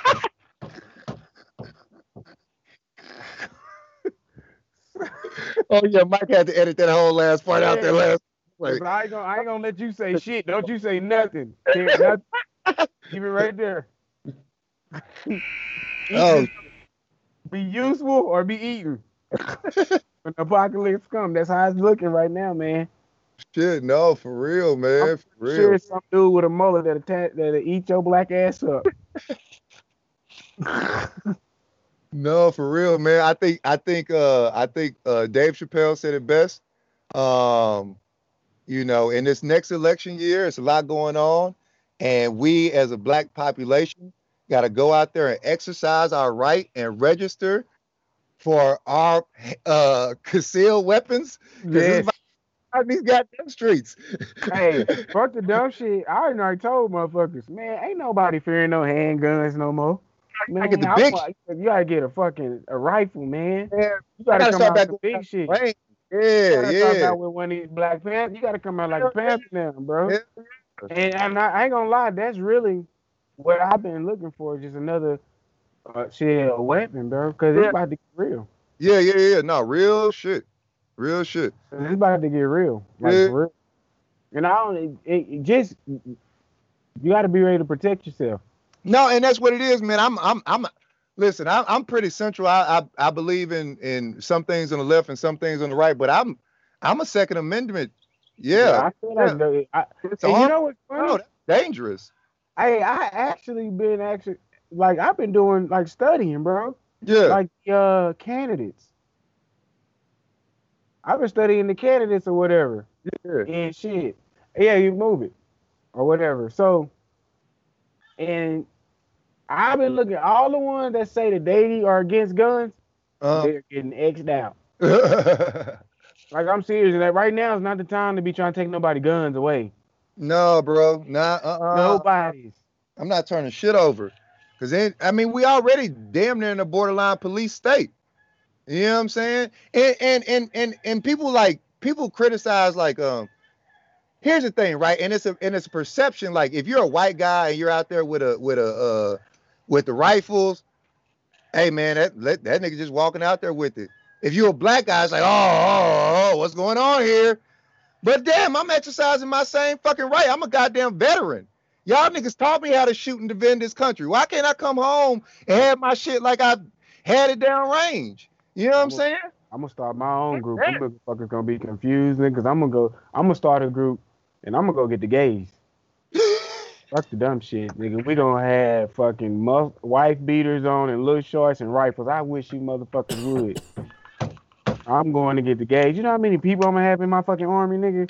oh yeah, Mike had to edit that whole last part out there last. Like, I ain't gonna, I ain't gonna let you say shit. Don't you say nothing. Keep nothing. Keep it right there. oh Be useful or be eaten. when the apocalypse come, that's how it's looking right now, man. Shit, no, for real, man. I'm For real. Sure, some dude with a mullet that'll, attack that'll eat your black ass up. No, for real, man. I think I think uh I think uh Dave Chappelle said it best. Um, you know, in this next election year, it's a lot going on, and we as a black population got to go out there and exercise our right and register for our uh concealed weapons. Out these goddamn streets. hey, fuck the dumb shit. I already told motherfuckers, man, ain't nobody fearing no handguns no more. Man, get the I big want- you gotta get a fucking a rifle, man. Yeah, You gotta, gotta come start out back with with big shit. Right. You Yeah, gotta start yeah. out with one of these Black pants. You gotta come out like a Panther now, bro. Yeah. And, and I, I ain't gonna lie, that's really what I've been looking for, just another uh, shit, a weapon, bro. Cause Yeah. it's about to get real. Yeah, yeah, yeah. No, real shit. Real shit. It's about to get real. Like Yeah. real. And I don't it, it just you gotta be ready to protect yourself. No, and that's what it is, man. I'm I'm I'm listen, I'm I'm pretty central. I I, I believe in in some things on the left and some things on the right, but I'm I'm a second amendment. Yeah. I feel like yeah. I, It's and you know what's funny? that's dangerous. Hey, I actually been actually like I've been doing like studying, bro. Yeah. Like the uh candidates. I've been studying the candidates or whatever. yeah. and shit. Yeah, you move it or whatever. So, and I've been looking at all the ones that say that they are against guns. Uh, They're getting xed out. Like I'm serious. Like right now is not the time to be trying to take nobody guns away. no, bro. Nah, uh-uh. Nobody's. I'm not turning shit over. Cause then I mean we already damn near in a borderline police state. You know what I'm saying? And and and and and people like people criticize like um here's the thing, right? And it's a and it's a perception like if you're a white guy and you're out there with a with a uh with the rifles, hey man, that that, that nigga just walking out there with it. If you're a black guy, it's like, oh, oh, oh, what's going on here? But damn, I'm exercising my same fucking right. I'm a goddamn veteran. Y'all niggas taught me how to shoot and defend this country. Why can't I come home and have my shit like I had it down range? You know what I'm Well, saying? I'm gonna start my own group. Them motherfuckers gonna be confused, because I'm gonna go. I'm gonna start a group, and I'm gonna go get the gays. Fuck the dumb shit, nigga. We gonna have fucking mu- wife beaters on and little shorts and rifles. I wish you motherfuckers would. I'm going to get the gays. You know how many people I'm gonna have in my fucking army, nigga?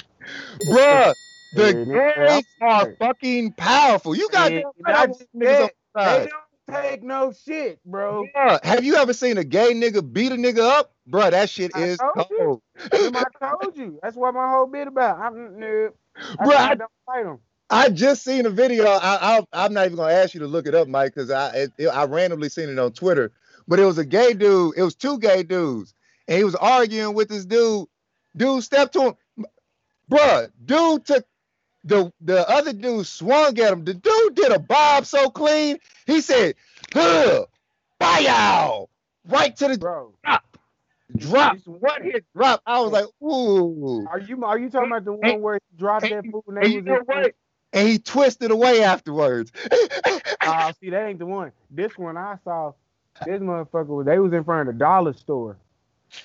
Bruh, the Yeah, gays are fucking powerful. You got Yeah, just niggas on said, the They don't take no shit, bro. Bruh, have you ever seen a gay nigga beat a nigga up? Bruh, that shit I is told cold. Remember I told you. That's what my whole bit about. I'm. I, Bruh, I- don't fight them. I just seen a video. I, I I'm not even gonna ask you to look it up, Mike, because I it, I randomly seen it on Twitter. But it was a gay dude. It was two gay dudes, and he was arguing with this dude. Dude stepped to him, bruh. Dude took the the other dude swung at him. The dude did a bob so clean. He said, "Huh, bow, right to the Bro, drop. this- One hit drop. I was like, ooh. Are you are you talking about the one where he dropped that food and And they you know what? And he twisted away afterwards. Oh, see, that ain't the one. This one I saw, this motherfucker was they was in front of the dollar store.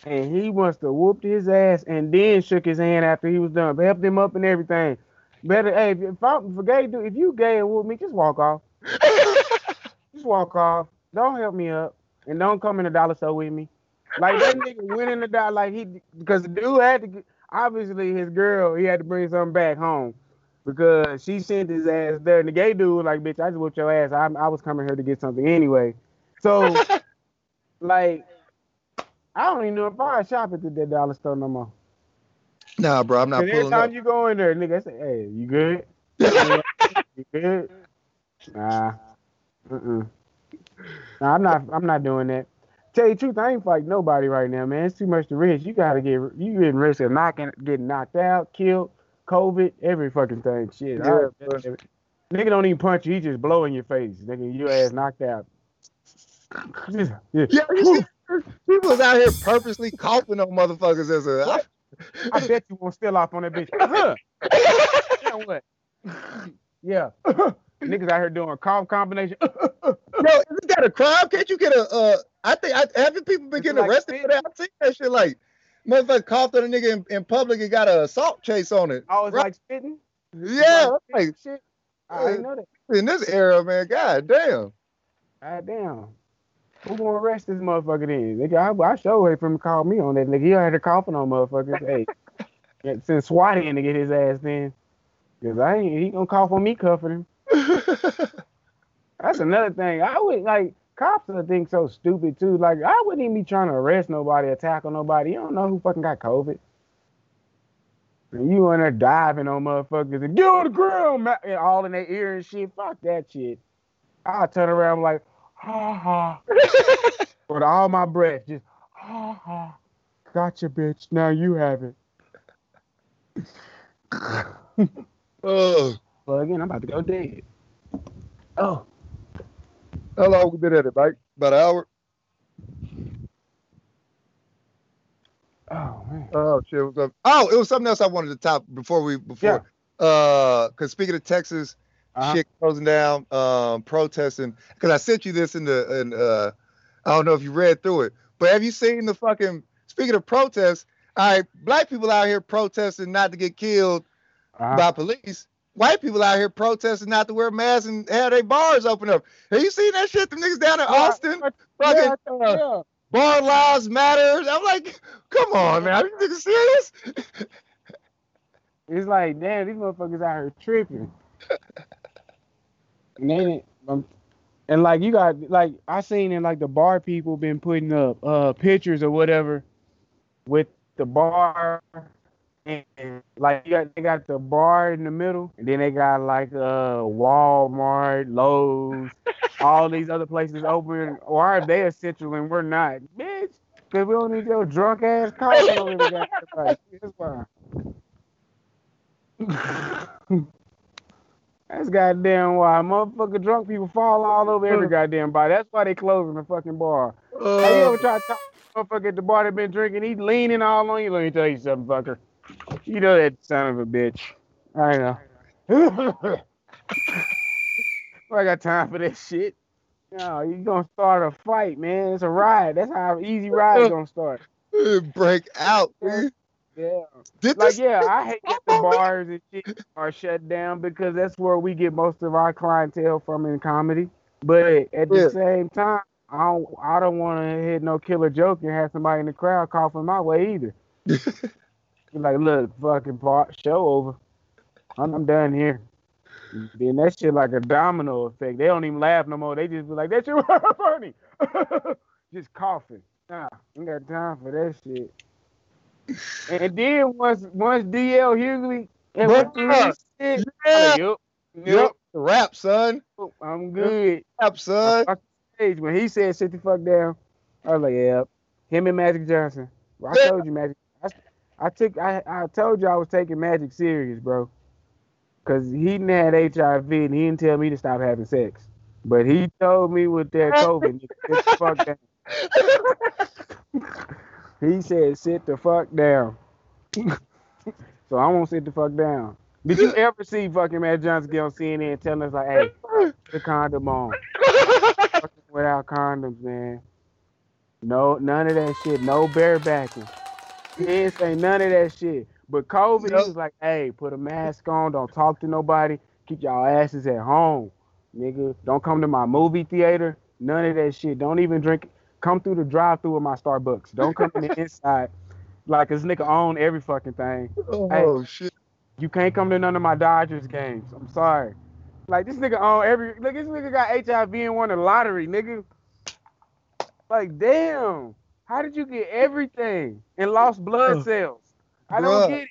And he must have whooped his ass and then shook his hand after he was done. Helped him up and everything. Better hey, if, if I'm for gay dude, if you gay and whoop me, just walk off. Just walk off. Don't help me up. And don't come in the dollar store with me. Like that nigga went in the dollar like he because the dude had to obviously his girl, he had to bring something back home. Because she sent his ass there. And the gay dude was like, bitch, I just whooped your ass. I, I was coming here to get something anyway. So like I don't even know if I shop at the dollar store no more. nah, bro, I'm not Cause every pulling up. time you go in there, nigga, I say, hey, you good? you good? Nah. Uh-uh. Nah, I'm not I'm not doing that. Tell you the truth, I ain't fighting nobody right now, man. It's too much to risk. You gotta get you getting risk of knocking getting knocked out, killed, COVID, every fucking thing. Shit. Yeah, I- nigga don't even punch you, he just blow in your face. Nigga, your ass knocked out. yeah. Yeah, you see, out here purposely coughing on motherfuckers as a. What? I bet you won't steal off on that bitch. Huh. Yeah, what? yeah. Niggas out here doing cough combination. Bro, isn't that a crime? Can't you get a uh I think I haven't people been It's getting like arrested for that. I've seen that shit like motherfucker coughed on a nigga in, in public and got a assault chase on it. I was Right. like spitting. Yeah, like like shit. I didn't know that. in this era, man. God damn. God damn. Who gonna arrest this motherfucker then? Nigga, I, I wait him to call me on that nigga. He had to coughing on motherfuckers. hey, send SWAT in to get his ass then. Cause I ain't he gonna cough on me cuffing him. That's another thing. I would like cops I think so stupid too. Like I wouldn't even be trying to arrest nobody, or tackle nobody. You don't know who fucking got COVID. And you in there diving on motherfuckers and get on the ground, and all in their ear and shit. Fuck that shit. I'll turn around like, ha ha. With all my breath, just ha ha. Gotcha, bitch. Now you have it. oh, Well, again, I'm about to go dead. Oh, how long we been at it, Mike? About an hour. oh man. Oh shit. What's up? Oh, it was something else I wanted to top before we before. Uh, cause speaking of Texas, Uh-huh. shit closing down, um, protesting. Cause I sent you this in the in uh, I don't know if you read through it, but have you seen the fucking? Speaking of protests, all right, black people out here protesting not to get killed Uh-huh. by police. White people out here protesting not to wear masks and have their bars open up. Have you seen that shit? Them niggas down in Austin, fucking Yeah, uh, yeah. bar lives matters. I'm like, come on, man, are you niggas serious? It's like, damn, these motherfuckers out here tripping. and they um, and like you got like I seen in like the bar people been putting up uh pictures or whatever with the bar and like you got they got the bar in the middle and then they got like uh Walmart, Lowe's, all these other places open. Why are they essential and we're not? Bitch, cause we don't need your drunk ass calling on the goddamn place. That's why. That's goddamn why motherfucking drunk people fall all over every goddamn body. That's why they closing the fucking bar. Have you ever Uh, tried to talk to motherfucker at the bar that been drinking? He's leaning all on you. Let me tell you something, fucker. You know that son of a bitch. I know. I got time for that shit. No, you gonna start a fight, man. It's a ride. That's how easy ride's gonna start. break out, man. Yeah. Did Like, yeah, I hate that the bars and shit are shut down because that's where we get most of our clientele from in comedy. But at the Yeah. same time, I don't, I don't want to hit no killer joke and have somebody in the crowd coughing my way either. Be like, look, fucking part, show over. I'm, I'm done here. Then that shit like a domino effect. They don't even laugh no more. They just be like, that shit was funny. just coughing. Nah, ain't got time for that shit. And then once once DL Hughley and Bruh. his shit, Yeah. Like, yup, Yep. Rap, son. Oh, I'm good. Rap, son. fucked the stage. When he said sit the fuck down, I was like, yeah. Him and Magic Johnson. I told you, Magic. I, took I, I told you I was taking Magic serious, bro. Cause he didn't had HIV and he didn't tell me to stop having sex. But he told me with that COVID, sit the fuck down. He said, sit the fuck down. so I won't sit the fuck down. Did you ever see fucking Matt Johnson get on CNN telling us like, hey, put the condom on. Without condoms, man. No, none of that shit. No barebacking. Didn't say none of that shit. But COVID, he was like, hey, put a mask on. Don't talk to nobody. Keep y'all asses at home. Nigga, don't come to my movie theater. None of that shit. Don't even drink. Come through the drive through of my Starbucks. Don't come in the inside. Like this nigga own every fucking thing. oh shit. You can't come to none of my Dodgers games. I'm sorry. Like this nigga own every look, this nigga got HIV and won the lottery, nigga. Like, damn. How did you get everything and lost blood cells? I Bruh. don't get it.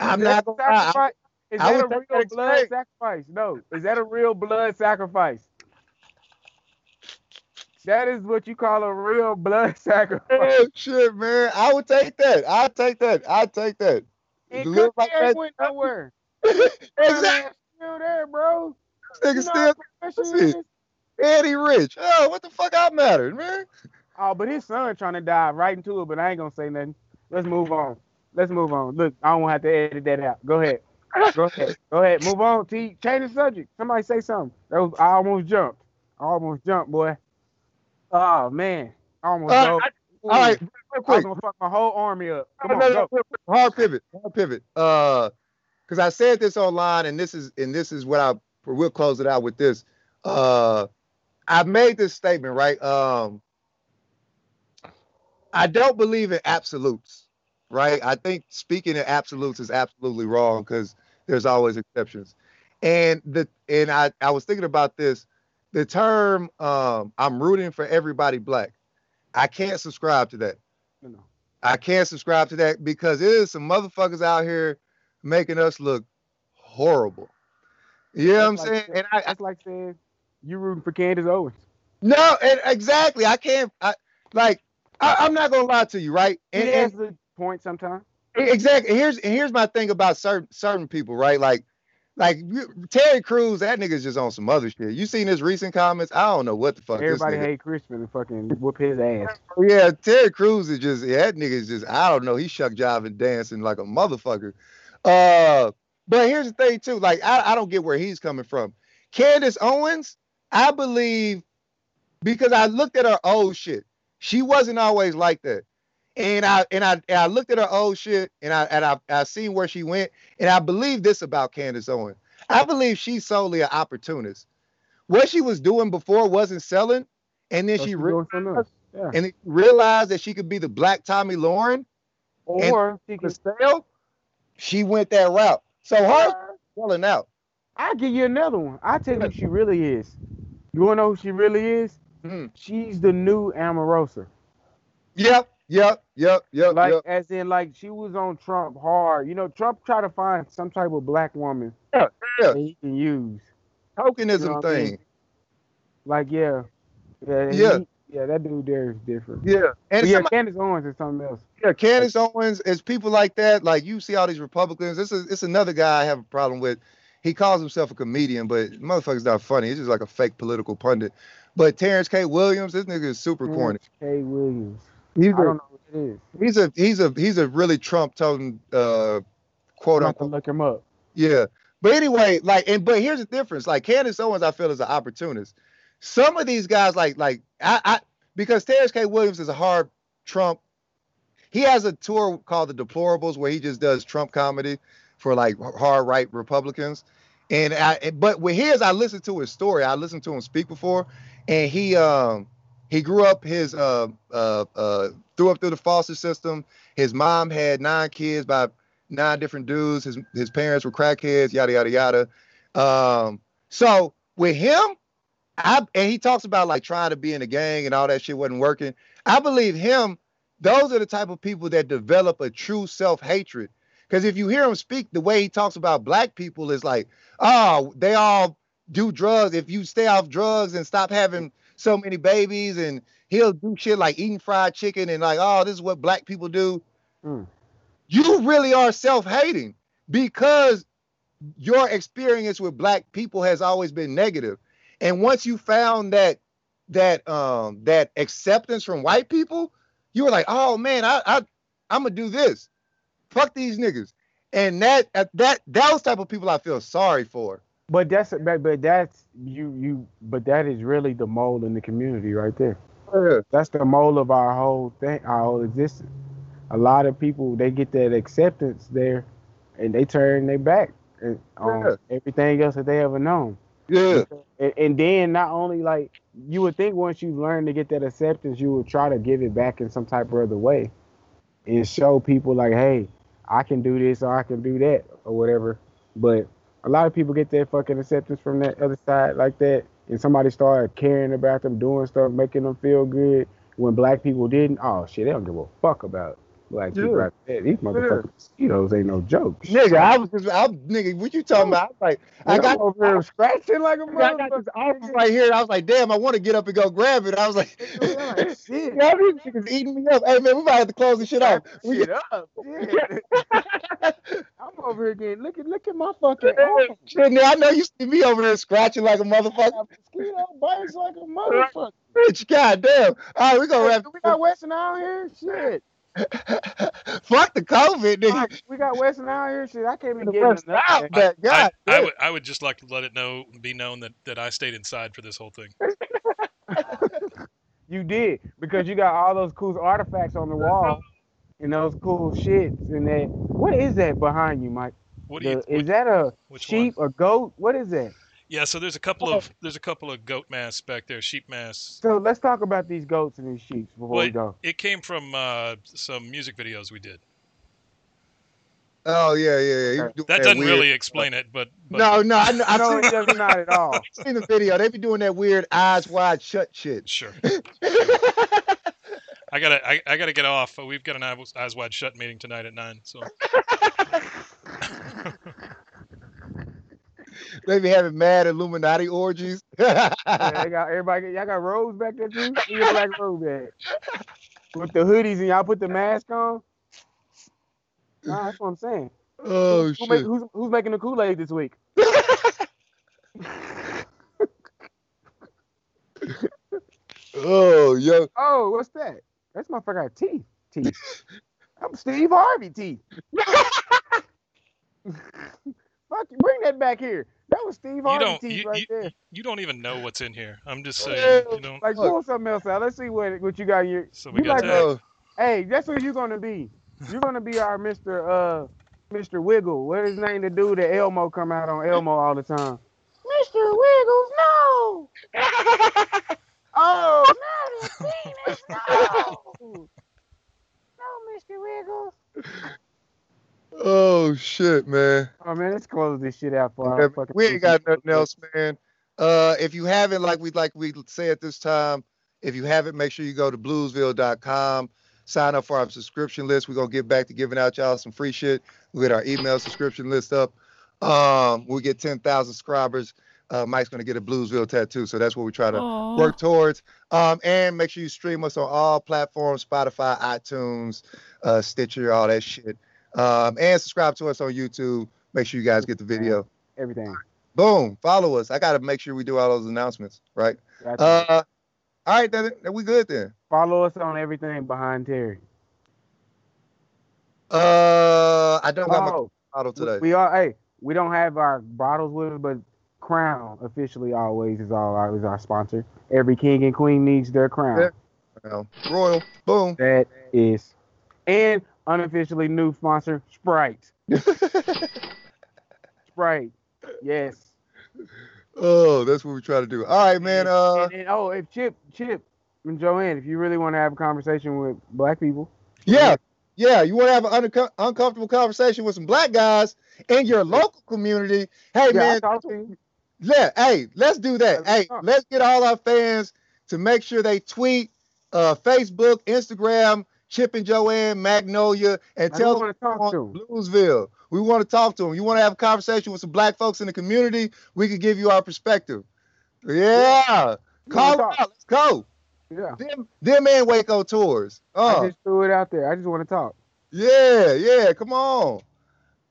I'm Is not that gonna lie. I- Is I that a real blood experience. sacrifice? No. Is that a real blood sacrifice? That is what you call a real blood sacrifice. Oh shit, man. I would take that. I'd take that. I'd take that. To live like that- went nowhere. exactly. Still there, bro. This Nigga You know still how special Shit. it is? Eddie Rich. Oh, what the fuck I mattered, man? Oh, but his son trying to dive right into it, but I ain't gonna say nothing. Let's move on. Let's move on. Look, I don't have to edit that out. Go ahead. Go ahead. Go ahead. Move on. T. Change the subject. Somebody say something. That was I almost jumped. I almost jumped, boy. Oh man, I almost Uh, go. I- all right, real quick. I was quick. gonna fuck my whole army up. Come No, on, no, go. Hard pivot. Hard pivot. Uh, because I said this online, and this is and this is what I we'll close it out with this. Uh, I made this statement right. Um, I don't believe in absolutes. Right. I think speaking in absolutes is absolutely wrong because there's always exceptions. And the and I I was thinking about this. The term um, I'm rooting for everybody black. I can't subscribe to that. Know. I can't subscribe to that because it is some motherfuckers out here making us look horrible. You know what I'm like saying? And I, I That's like saying you rooting for Candace Owens. no, and exactly. I can't. I like. I, I'm not gonna lie to you, right? And, It has the point sometimes. exactly. Here's here's my thing about certain certain people, right? Like, like Terry Crews. That nigga's just on some other shit. You seen his recent comments? I don't know what the fuck. Everybody hate Christmas and fucking whoop his ass. Yeah, Terry Crews is just that nigga's just I don't know. He shuck jiving dancing like a motherfucker. Uh, but here's the thing too. Like I, I don't get where he's coming from. Candace Owens, I believe, because I looked at her old shit. She wasn't always like that. And I and I and I looked at her old shit and I and I I seen where she went. And I believe this about Candace Owens. I believe she's solely an opportunist. What she was doing before wasn't selling. And then So she she re- doing something else. Yeah. and realized that she could be the black Tomi Lahren Or she could sell. she went that route. So her selling out. I'll give you another one. I'll tell you who she really is. You wanna know who she really is? Mhm. She's the new Omarosa. Yep, yep, yep, yep, Like yep. as in like she was on Trump hard. You know, Trump tried to find some type of black woman Yeah, yeah. that he can use. Tokenism You know what I mean? thing. Like yeah. Yeah, Yeah. he- yeah, that dude there is different. Yeah. And But yeah, somebody- Candace Owens is something else. yeah, Candace Owens is people like that. Like you see all these Republicans. This is it's another guy I have a problem with. He calls himself a comedian, but motherfucker's not funny. He's just like a fake political pundit. But Terrence K. Williams, this nigga is super corny. K. Williams. He's I don't know what it is. he's a he's a he's a really Trump toting uh quote I'm unquote look him up. Yeah. But anyway, like, and but here's the difference. Like Candace Owens, I feel is an opportunist. Some of these guys, like, like I, I because Terrence K. Williams is a hard Trump. He has a tour called The Deplorables where he just does Trump comedy for like hard right Republicans. And I but with his, I listened to his story. I listened to him speak before, and he um he grew up his uh uh uh threw up through the foster system. His mom had nine kids by nine different dudes. His his parents were crackheads, yada yada yada. Um, so with him, I and he talks about like trying to be in a gang and all that shit wasn't working. I believe him. Those are the type of people that develop a true self hatred. Because if you hear him speak, the way he talks about black people is like, oh, they all do drugs. If you stay off drugs and stop having so many babies, and he'll do shit like eating fried chicken and like, oh, this is what black people do. Mm. You really are self hating because your experience with black people has always been negative. And once you found that that um that acceptance from white people, you were like, oh man, I I I'm gonna do this. Fuck these niggas. And that uh, that those type of people I feel sorry for. But that's but, but that's you you but that is really the mold in the community right there. Yeah. That's the mold of our whole thing, our whole existence. A lot of people they get that acceptance there, and they turn their back on Yeah. everything else that they ever known. Yeah. And, and then not only like you would think once you learn to get that acceptance, you would try to give it back in some type of other way, and show people like, hey, I can do this or I can do that or whatever. But a lot of people get their fucking acceptance from that other side like that, and somebody started caring about them, doing stuff, making them feel good. When black people didn't, oh shit, they don't give a fuck about Yeah. Like that. These motherfucking mosquitoes ain't no joke. Nigga, I was just I nigga, what you talking about? I was like, I I got got over here scratching like a I got motherfucker. this offer right here. I was like, damn, I want to get up and go grab it. I was like, Like, shit. yeah, these niggas eating me up. Hey man, we might have to close this shit off. We Shit up. I'm over here again. look at look at my fucking arm. I know you see me over there scratching like a motherfucker. Mosquito bites like a motherfucker. Bitch, god damn. All right, we gonna wrap. Do we got West Nile out here? Shit. Fuck the COVID, nigga. We got West Nile out here. Shit, I can't be The getting rest enough. out, of that. but I, god I, would I would just like to let it know be known that, that I stayed inside for this whole thing. You did because you got all those cool artifacts on the wall and those cool shits and that. What is that behind you, Mike? What do you? The- is what- that a which sheep, a goat? What is that? Yeah, so there's a couple of there's a couple of goat masks back there, sheep masks. So let's talk about these goats and these sheep before we go. it came from uh, some music videos we did. Oh yeah, yeah, yeah. You doing That doesn't weird- really explain it, but, but No, no, I, know- I I've know it does not at all. I've seen the video. They be doing that weird eyes wide shut shit. sure. I gotta I, I gotta get off. We've got an eyes, eyes wide shut meeting tonight at nine. So they be having mad Illuminati orgies. Yeah, they got everybody. Y'all got robes back there too. Where your black robe at? With the hoodies and y'all put the mask on. Nah, that's what I'm saying. oh Who make, shit. who's, who's making the Kool Aid this week? Oh yo. Oh, what's that? That's my got teeth. Teeth. I'm Steve Harvey teeth. Fuck you, bring that back here. That was Steve you Harvey don't teeth right you, there. you don't even know what's in here. I'm just saying. You don't. Like pull something else out. Let's see what what you got in your. So we you got like that. Hey, that's who you're gonna be. You're gonna be our Mr. Uh Mr. Wiggle. What is his name? The dude that Elmo come out on Elmo all the time. Mr. Wiggles, no. oh, not his penis, no. No, Mr. Wiggles. Oh shit, man. Oh man, let's close this shit out for Yeah, our fucking. we ain't got nothing else, man. Uh, if you haven't, like we like we say at this time, if you haven't, make sure you go to bluesville.com, sign up for our subscription list. We're gonna get back to giving out y'all some free shit. We get our email subscription list up. Um, we get 10,000 subscribers. Uh, Mike's gonna get a Bluesville tattoo, so that's what we try to work towards. Um, and make sure you stream us on all platforms: Spotify, iTunes, uh, Stitcher, all that shit. Um, and subscribe to us on YouTube. Make sure you guys get the video. everything. Boom. Follow us. I got to make sure we do all those announcements, right? Gotcha. Uh, all right, then, then we good then. Follow us on everything behind Terry. Uh, I don't got my Oh, bottle today. we are. Hey, we don't have our bottles with us, but Crown officially always is all our, is our sponsor. Every king and queen needs their crown. Yeah. Well, Royal. Boom. That is, and unofficially new sponsor Sprite. Sprite. Yes. oh, that's what we try to do. All right, man. Uh, And, and- oh, if Chip, Chip, and Joanna, if you really want to have a conversation with black people, yeah, yeah. You want to have an unco- uncomfortable conversation with some black guys in your local community? Hey, yeah, man. Talk to you. Yeah, hey, let's do that. Hey, let's get all our fans to make sure they tweet, uh, Facebook, Instagram, Chip and Joanna, Magnolia, and I tell them wanna talk to. Bluesville. We want to talk to them. You want to have a conversation with some black folks in the community? We can give you our perspective. Yeah, We call out. Let's go. Yeah. Them, them and Waco tours. I Uh, just threw it out there. I just want to talk. yeah, yeah. Come on,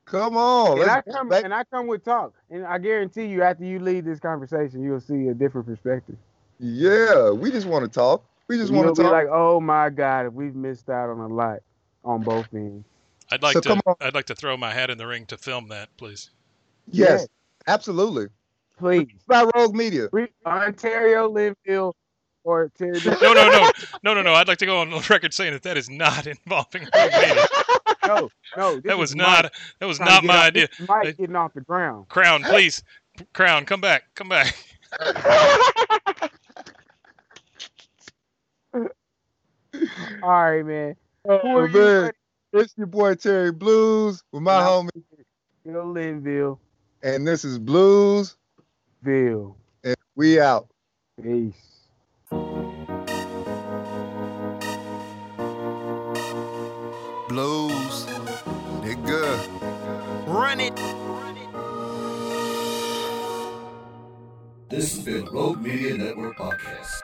come on. And I come back- and I come with talk. And I guarantee you, after you leave this conversation, you'll see a different perspective. yeah, we just want to talk. We just want to be talk. like, "Oh my God, we've missed out on a lot on both ends." I'd like So to. I'd like to throw my hat in the ring to film that, please. yes, absolutely. Please, By Rogue Media. Re- Ontario, Linville, or Terry. No, no, no, no, no, no. I'd like to go on the record saying that that is not involving me. no, no, That was not Mike that was not my off- idea. Mike Hey. getting off the ground. Crown, please, Crown, come back, come back. All right, man. Who Oh, are you? man. buddy? It's your boy Terry Blues with my And I'm- homie, Bill Linville, and this is Bluesville. And we out. Peace. Blues, nigga. Run it. This has been Road Media Network Podcast.